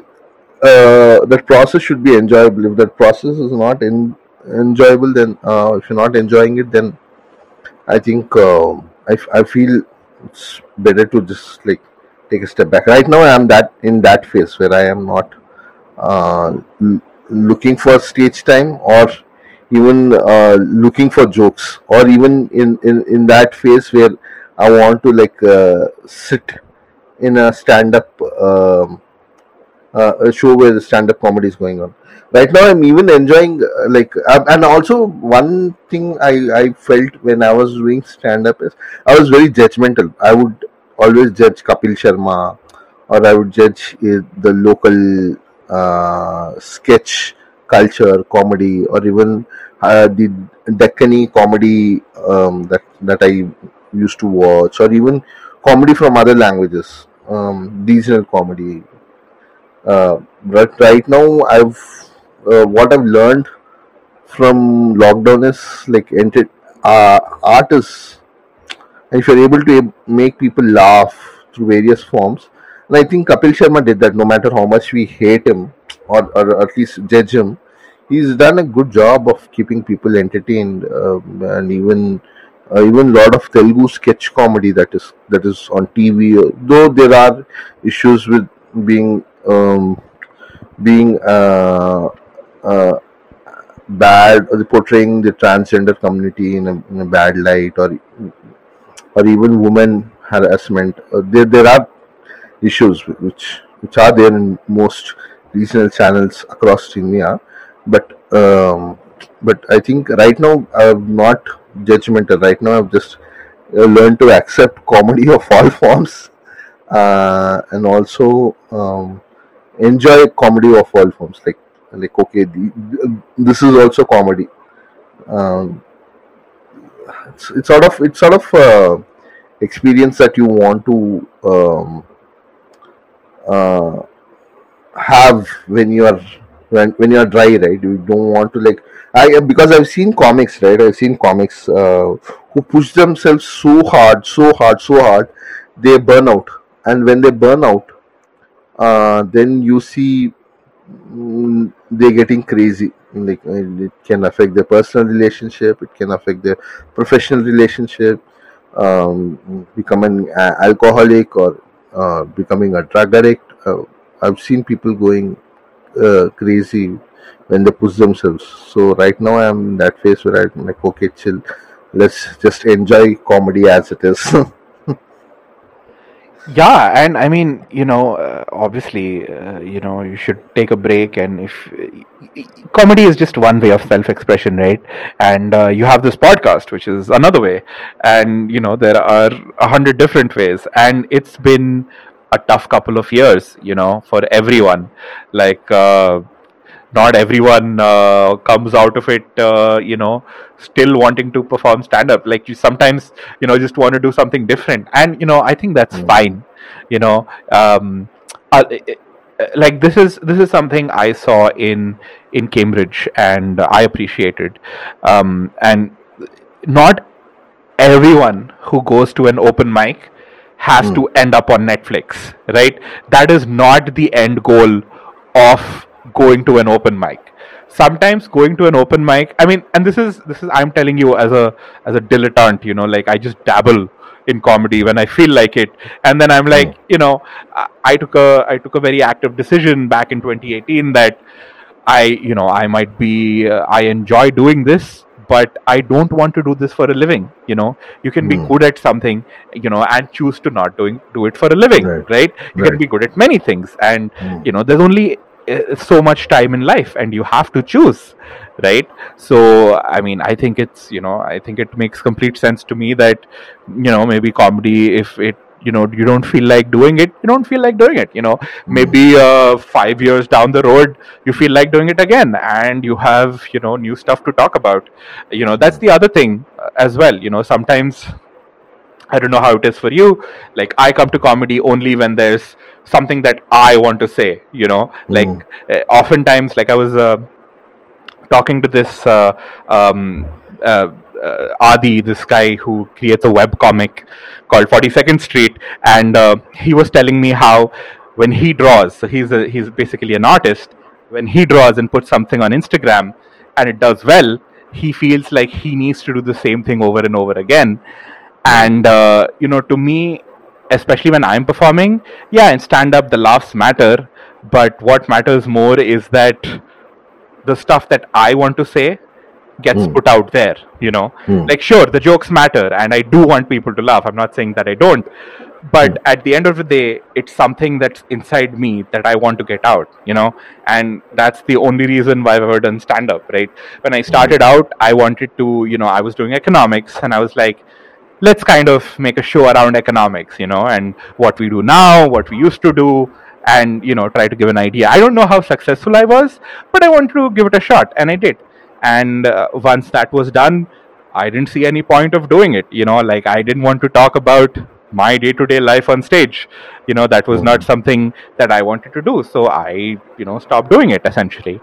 [SPEAKER 1] uh, that process should be enjoyable. If that process is not in, enjoyable then uh, if you're not enjoying it then i think um I, I feel it's better to just like take a step back. Right now i am that in that phase where i am not uh, looking for stage time or even uh, looking for jokes or even in, in in that phase where i want to like uh, sit in a stand up um, uh, a show where the stand-up comedy is going on. Right now, I'm even enjoying uh, like, uh, and also one thing I I felt when I was doing stand-up is I was very judgmental. I would always judge Kapil Sharma, or I would judge uh, the local uh, sketch culture, comedy, or even uh, the Deccani comedy um, that that I used to watch, or even comedy from other languages, um, regional comedy uh, but right now, I've uh, what I've learned from lockdown is like enter, uh, art is, and if you're able to make people laugh through various forms, and I think Kapil Sharma did that. No matter how much we hate him or, or at least judge him, he's done a good job of keeping people entertained, um, and even uh, even lot of Telugu sketch comedy that is that is on TV. Though there are issues with being um, being uh, uh, bad or portraying the transgender community in a, in a bad light or or even women harassment. Uh, there there are issues which which are there in most regional channels across India, but um, but I think right now I'm not judgmental. Right now I've just uh, learned to accept comedy of all forms uh, and also um, enjoy comedy of all forms. Like like okay, the, this is also comedy. Um, it's, it's sort of it's sort of uh, experience that you want to um, uh, have when you are when, when you are dry right? You don't want to like i because i've seen comics right? I've seen comics uh, who push themselves so hard so hard so hard they burn out. And when they burn out uh, then you see mm, they're getting crazy. Like uh, it can affect their personal relationship it can affect their professional relationship um, becoming a- alcoholic or uh, becoming a drug addict uh, i've seen people going uh, crazy when they push themselves. So right now i'm in that phase where i'm like okay chill. Let's just enjoy comedy as it is.
[SPEAKER 2] Yeah, and I mean, you know, uh, obviously, uh, you know, you should take a break, and if comedy is just one way of self-expression, right? And uh, you have this podcast, which is another way, and you know, there are a hundred different ways, and it's been a tough couple of years, you know, for everyone. Like, uh, not everyone uh, comes out of it uh, you know still wanting to perform stand up like you sometimes you know just want to do something different and you know i think that's
[SPEAKER 1] Mm.
[SPEAKER 2] fine you know um, uh, uh, like this is this is something i saw in in cambridge and i appreciated um, and not everyone who goes to an open mic has
[SPEAKER 1] Mm.
[SPEAKER 2] to end up on Netflix, right? That is not the end goal of going to an open mic. Sometimes going to an open mic, I mean, and this is this is I'm telling you as a as a dilettante, you know, like I just dabble in comedy when I feel like it, and then I'm like, you know, I, I took a I took a very active decision back in 2018 that I, you know, I might be, uh, I enjoy doing this, but I don't want to do this for a living. You know, you can be
[SPEAKER 1] Mm.
[SPEAKER 2] good at something, you know, and choose to not doing do it for a living,
[SPEAKER 1] Right.
[SPEAKER 2] right? You can be good at many things, and
[SPEAKER 1] Mm.
[SPEAKER 2] you know, there's only uh, so much time in life, and you have to choose, right? So, I mean, I think it's, you know, I think it makes complete sense to me that, you know, maybe comedy, if it you know you don't feel like doing it you don't feel like doing it you know. Maybe uh, five years down the road you feel like doing it again and you have you know new stuff to talk about. You know that's the other thing uh, as well you know sometimes i don't know how it is for you like i come to comedy only when there's something that i want to say you know. Like
[SPEAKER 1] Mm.
[SPEAKER 2] uh, oftentimes like i was uh, talking to this uh, um, uh, Adi, this guy who creates a web comic called 42nd Street, and uh, he was telling me how when he draws, so he's a, he's basically an artist. When he draws and puts something on Instagram, and it does well, he feels like he needs to do the same thing over and over again. And uh, you know, to me, especially when I'm performing, yeah, in stand up the laughs matter, but what matters more is that the stuff that I want to say gets
[SPEAKER 1] Mm.
[SPEAKER 2] put out there, you know.
[SPEAKER 1] Mm.
[SPEAKER 2] Like, sure, the jokes matter, and I do want people to laugh. I'm not saying that I don't. But
[SPEAKER 1] Mm.
[SPEAKER 2] at the end of the day, it's something that's inside me that I want to get out, you know. And that's the only reason why I've ever done stand up, right? When I started out, I wanted to, you know, I was doing economics, and I was like, let's kind of make a show around economics, you know, and what we do now, what we used to do, and you know, try to give an idea. I don't know how successful I was, but I wanted to give it a shot, and I did. And uh, once that was done, I didn't see any point of doing it. You know, like I didn't want to talk about my day-to-day life on stage. You know, that was not something that I wanted to do. So I, you know, stopped doing it essentially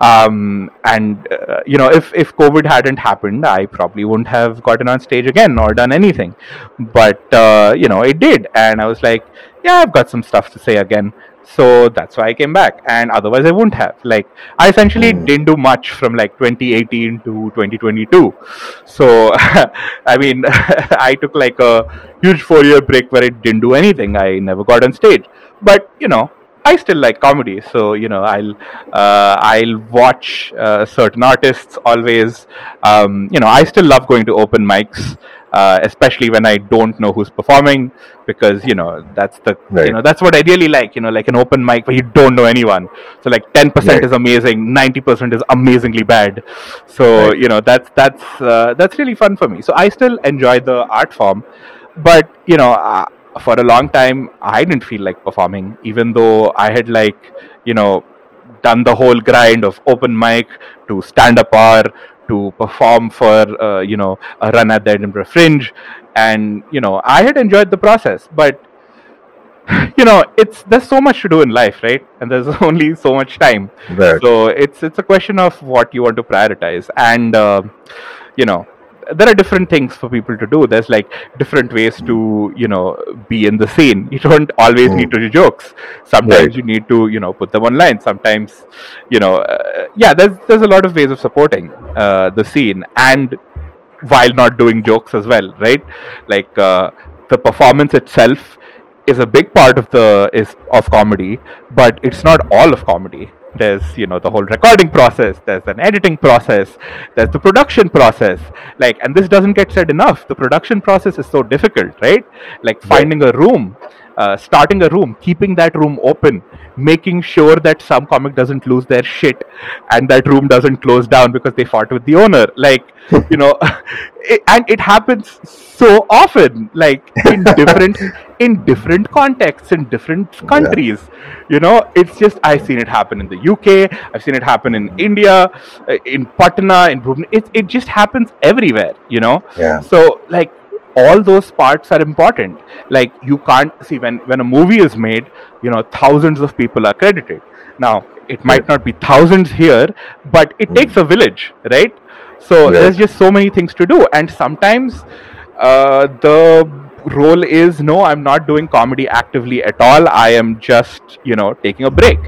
[SPEAKER 2] um, and uh, you know if if covid hadn't happened i probably wouldn't have gotten on stage again or done anything but uh, you know it did and i was like yeah i've got some stuff to say again so that's why i came back. And otherwise i wouldn't have. Like i essentially
[SPEAKER 1] Mm.
[SPEAKER 2] didn't do much from like 2018 to 2022 so i mean i took like a huge four year break where i didn't do anything. I never got on stage. But you know I still like comedy, so you know I'll uh, I'll watch uh, certain artists always. Um, you know I still love going to open mics, uh, especially when I don't know who's performing, because you know that's the
[SPEAKER 1] Right.
[SPEAKER 2] you know that's what I really like. You know, like an open mic where you don't know anyone. So like ten percent
[SPEAKER 1] Right.
[SPEAKER 2] is amazing, ninety percent is amazingly bad. So
[SPEAKER 1] Right.
[SPEAKER 2] you know that's that's uh, that's really fun for me. So I still enjoy the art form, but you know. Uh, for a long time i didn't feel like performing even though i had like you know done the whole grind of open mic to stand up hour to perform for uh, you know a run at the edinburgh fringe. And you know i had enjoyed the process but you know it's there's so much to do in life right? And there's only so much time.
[SPEAKER 1] Right.
[SPEAKER 2] so it's it's a question of what you want to prioritize. And uh, you know there are different things for people to do. There's like different ways to you know be in the scene. You don't always
[SPEAKER 1] Mm.
[SPEAKER 2] need to do jokes. Sometimes
[SPEAKER 1] Right.
[SPEAKER 2] you need to you know put them online. Sometimes you know uh, yeah there's there's a lot of ways of supporting uh, the scene and while not doing jokes as well right? Like uh, the performance itself is a big part of the is of comedy but it's not all of comedy there's you know the whole recording process there's an editing process there's the production process. Like and this doesn't get said enough. The production process is so difficult right? Like finding a room uh, starting a room keeping that room open making sure that some comic doesn't lose their shit and that room doesn't close down because they fought with the owner like you know it, and it happens so often like in different in different contexts in different countries you know it's just i've seen it happen in the uk i've seen it happen in india uh, in patna in Bhubaneswar. it, it just happens everywhere you know
[SPEAKER 1] Yeah.
[SPEAKER 2] so like all those parts are important. Like you can't see when when a movie is made you know thousands of people are credited. Now it might not be thousands here but it takes a village right? So
[SPEAKER 1] Yeah.
[SPEAKER 2] there's just so many things to do. And sometimes uh, the role is no i'm not doing comedy actively at all. I am just you know taking a break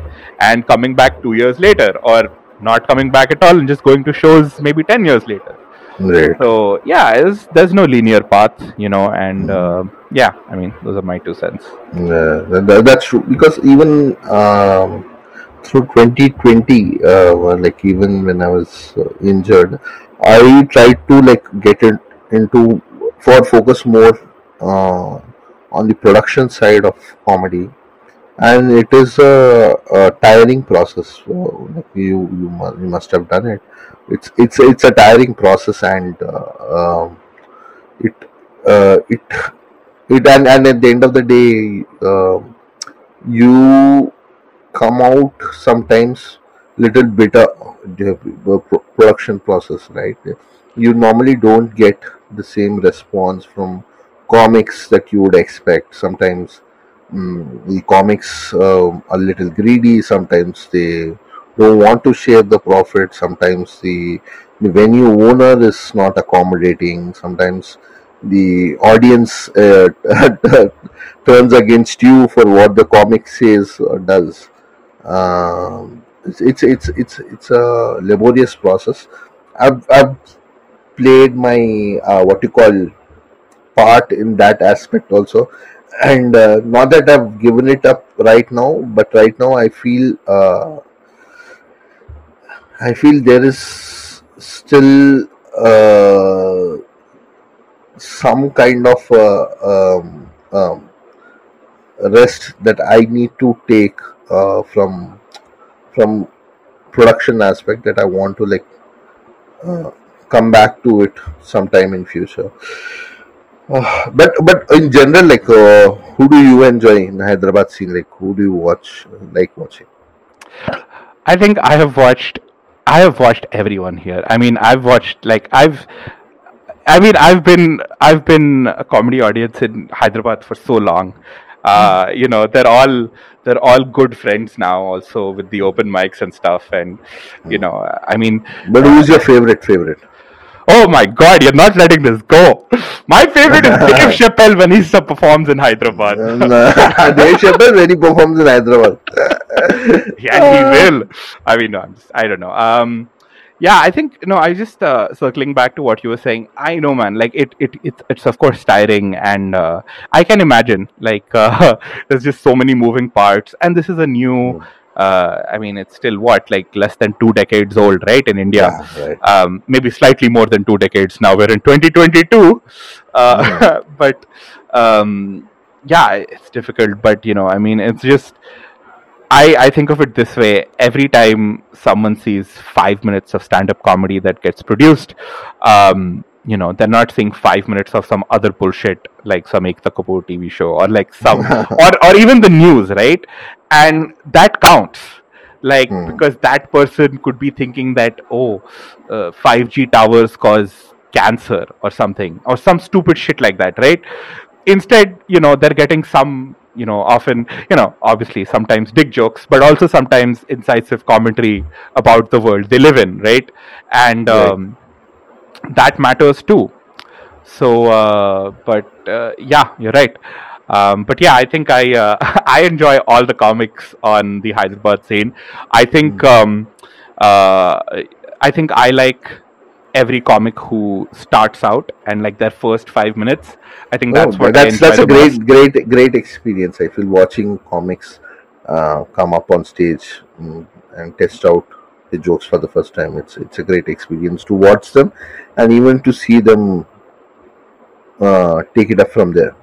[SPEAKER 2] and coming back 2 years later or not coming back at all and just going to shows maybe 10 years later
[SPEAKER 1] Right.
[SPEAKER 2] so yeah, there's, there's no linear path, you know, and uh, yeah, I mean those are my two cents.
[SPEAKER 1] Yeah, that, that- that's true. Because even um, through 2020, uh, like even when I was uh, injured, I tried to like get it into for focus more uh, on the production side of comedy, and it is a, a tiring process. So, like you you must, you must have done it. It's it's it's a tiring process, and uh, um, it uh, it it and, and at the end of the day um you come out sometimes little bitter the production process right? You normally don't get the same response from comics that you would expect. Sometimes mm, the comics um, are a little greedy. Sometimes they don't want to share the profit sometimes the the venue owner is not accommodating sometimes the audience uh, turns against you for what the comic says or does. Um, it's, it's it's it's it's a laborious process. I've I've played my uh, what you call part in that aspect also, and uh, not that I've given it up right now, but right now I feel uh, I feel there is still. Uh, some kind of uh, um, um, rest that I need to take uh, from from production aspect that I want to like uh, come back to it sometime in future. Uh, but but in general, like uh, who do you enjoy in Hyderabad scene? Like who do you watch like watching?
[SPEAKER 2] I think I have watched, I have watched everyone here. I mean, I've watched like I've, I mean, I've been I've been a comedy audience in Hyderabad for so long. Uh, hmm. you know, they're all they're all good friends now, also with the open mics and stuff. And you hmm. know, I mean,
[SPEAKER 1] But who's uh, your favorite favorite?
[SPEAKER 2] Oh my god, you're not letting this go. My favorite is Dave Chappelle when he performs in Hyderabad.
[SPEAKER 1] Uh, Dave Chappelle when he performs in Hyderabad.
[SPEAKER 2] yeah, he will. I mean, no, I'm just, I don't know. Um, yeah, I think no. I just uh, circling back to what you were saying. I know, man. Like it, it, it it's of course tiring, and uh, I can imagine. Like uh, there's just so many moving parts, and this is a new. Uh, I mean, it's still what like less than two decades old, right? In India,
[SPEAKER 1] Yeah, right.
[SPEAKER 2] um, maybe slightly more than two decades now. We're in 2022, uh, but um, yeah, it's difficult. But you know, I mean, it's just I I think of it this way: every time someone sees five minutes of stand-up comedy that gets produced, um, you know, they're not seeing five minutes of some other bullshit like some Ekta Kapoor TV show or like some or or even the news, right? And that counts like
[SPEAKER 1] Hmm.
[SPEAKER 2] because that person could be thinking that oh uh, 5g towers cause cancer or something or some stupid shit like that right instead you know they're getting some you know often you know obviously sometimes dick jokes but also sometimes incisive commentary about the world they live in right and
[SPEAKER 1] Right.
[SPEAKER 2] That matters too so uh, but uh, yeah you're right um, but yeah i think i uh, i enjoy all the comics on the hyderabad scene i think um, uh, i think i like every comic who starts out and like their first five minutes i think that's
[SPEAKER 1] oh,
[SPEAKER 2] what
[SPEAKER 1] that's
[SPEAKER 2] I enjoy
[SPEAKER 1] that's a great
[SPEAKER 2] most.
[SPEAKER 1] great great experience. I feel watching comics uh, come up on stage mm, and test out the jokes for the first time. It's it's a great experience to watch them and even to see them uh, take it up from there.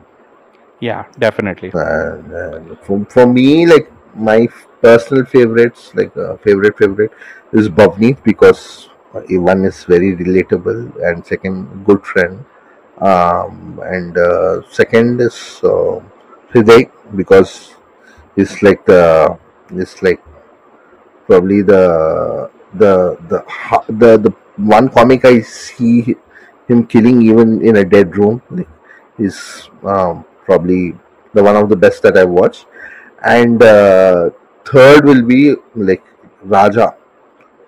[SPEAKER 2] yeah definitely
[SPEAKER 1] And, uh, for, for me, like my personal favorites, like uh, favorite favorite, is Bhavni because uh, one is very relatable and second good friend, um, and uh, second is uh, Hriday because it's like the it's like probably the the the the the one comic I see him killing even in a dead room. Is um, probably the one of the best that I've watched. And uh, third will be like Raja.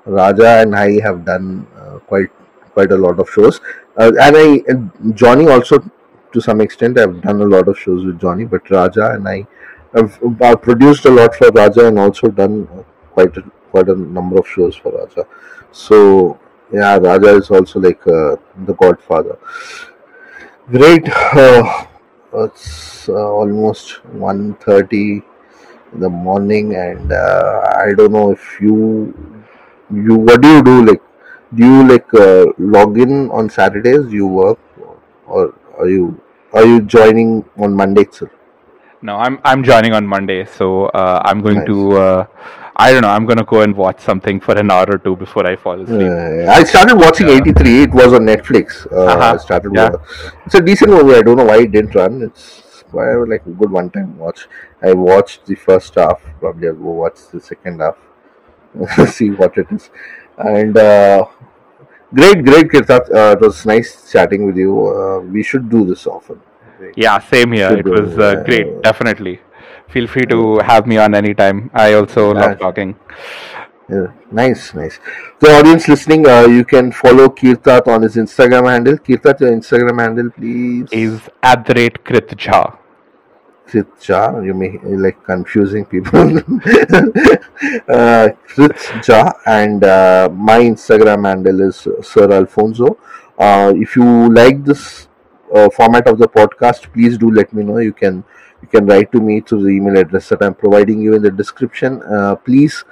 [SPEAKER 1] Raja and I have done uh, quite quite a lot of shows, uh, and I and Johnny also to some extent. I've done a lot of shows with Johnny, but Raja and I have uh, produced a lot for Raja and also done quite a, quite a number of shows for Raja. So yeah, Raja is also like uh, the Godfather. Great. Uh, it's uh, almost 1.30 in the morning and uh, I don't know if you you what do you do like do you like uh, log in on Saturdays do you work or are you are you joining on Monday itself?
[SPEAKER 2] No, I'm I'm joining on Monday, so uh, I'm going
[SPEAKER 1] Nice.
[SPEAKER 2] to. Uh, I don't know. I'm gonna go and watch something for an hour or two before I fall asleep.
[SPEAKER 1] Uh, I started watching
[SPEAKER 2] Yeah.
[SPEAKER 1] 83. It was on Netflix. Uh, I
[SPEAKER 2] Uh-huh.
[SPEAKER 1] started.
[SPEAKER 2] Yeah.
[SPEAKER 1] wa- It's a decent movie. I don't know why it didn't run. It's why like a good one-time watch. I watched the first half. Probably I'll go watch the second half. See what it is. And uh, great, great, Kirtat. Uh, it was nice chatting with you. Uh, we should do this often. Great.
[SPEAKER 2] Yeah, same here.
[SPEAKER 1] Should
[SPEAKER 2] It was Uh, great. Definitely. Feel free to have me on anytime. I also love talking.
[SPEAKER 1] Yeah, nice, nice. The audience listening, uh, you can follow Kirtat on his Instagram handle. Kirtat, your Instagram handle, please.
[SPEAKER 2] Is at the rate Krit Jha.
[SPEAKER 1] Krit Jha, you may like confusing people. uh, Krit Jha, and uh, my Instagram handle is Sir Alfonso. Uh, if you like this uh, format of the podcast, please do let me know. You can you can write to me through the email address that I'm providing you in the description. Uh, please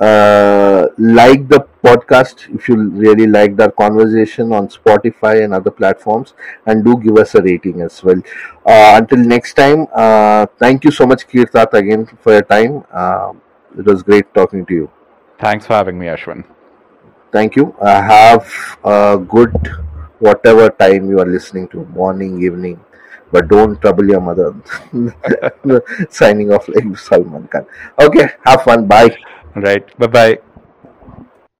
[SPEAKER 1] uh, like the podcast if you really liked our conversation on Spotify and other platforms, and do give us a rating as well. Uh, until next time, uh, thank you so much, Kirtat, again for your time. Uh, it was great talking to you.
[SPEAKER 2] Thanks for having me, Ashwin.
[SPEAKER 1] Thank you. Uh, have a good whatever time you are listening to, morning, evening. But don't trouble your mother. Signing off like Salman Khan. Okay, have fun. Bye.
[SPEAKER 2] Right. Bye bye.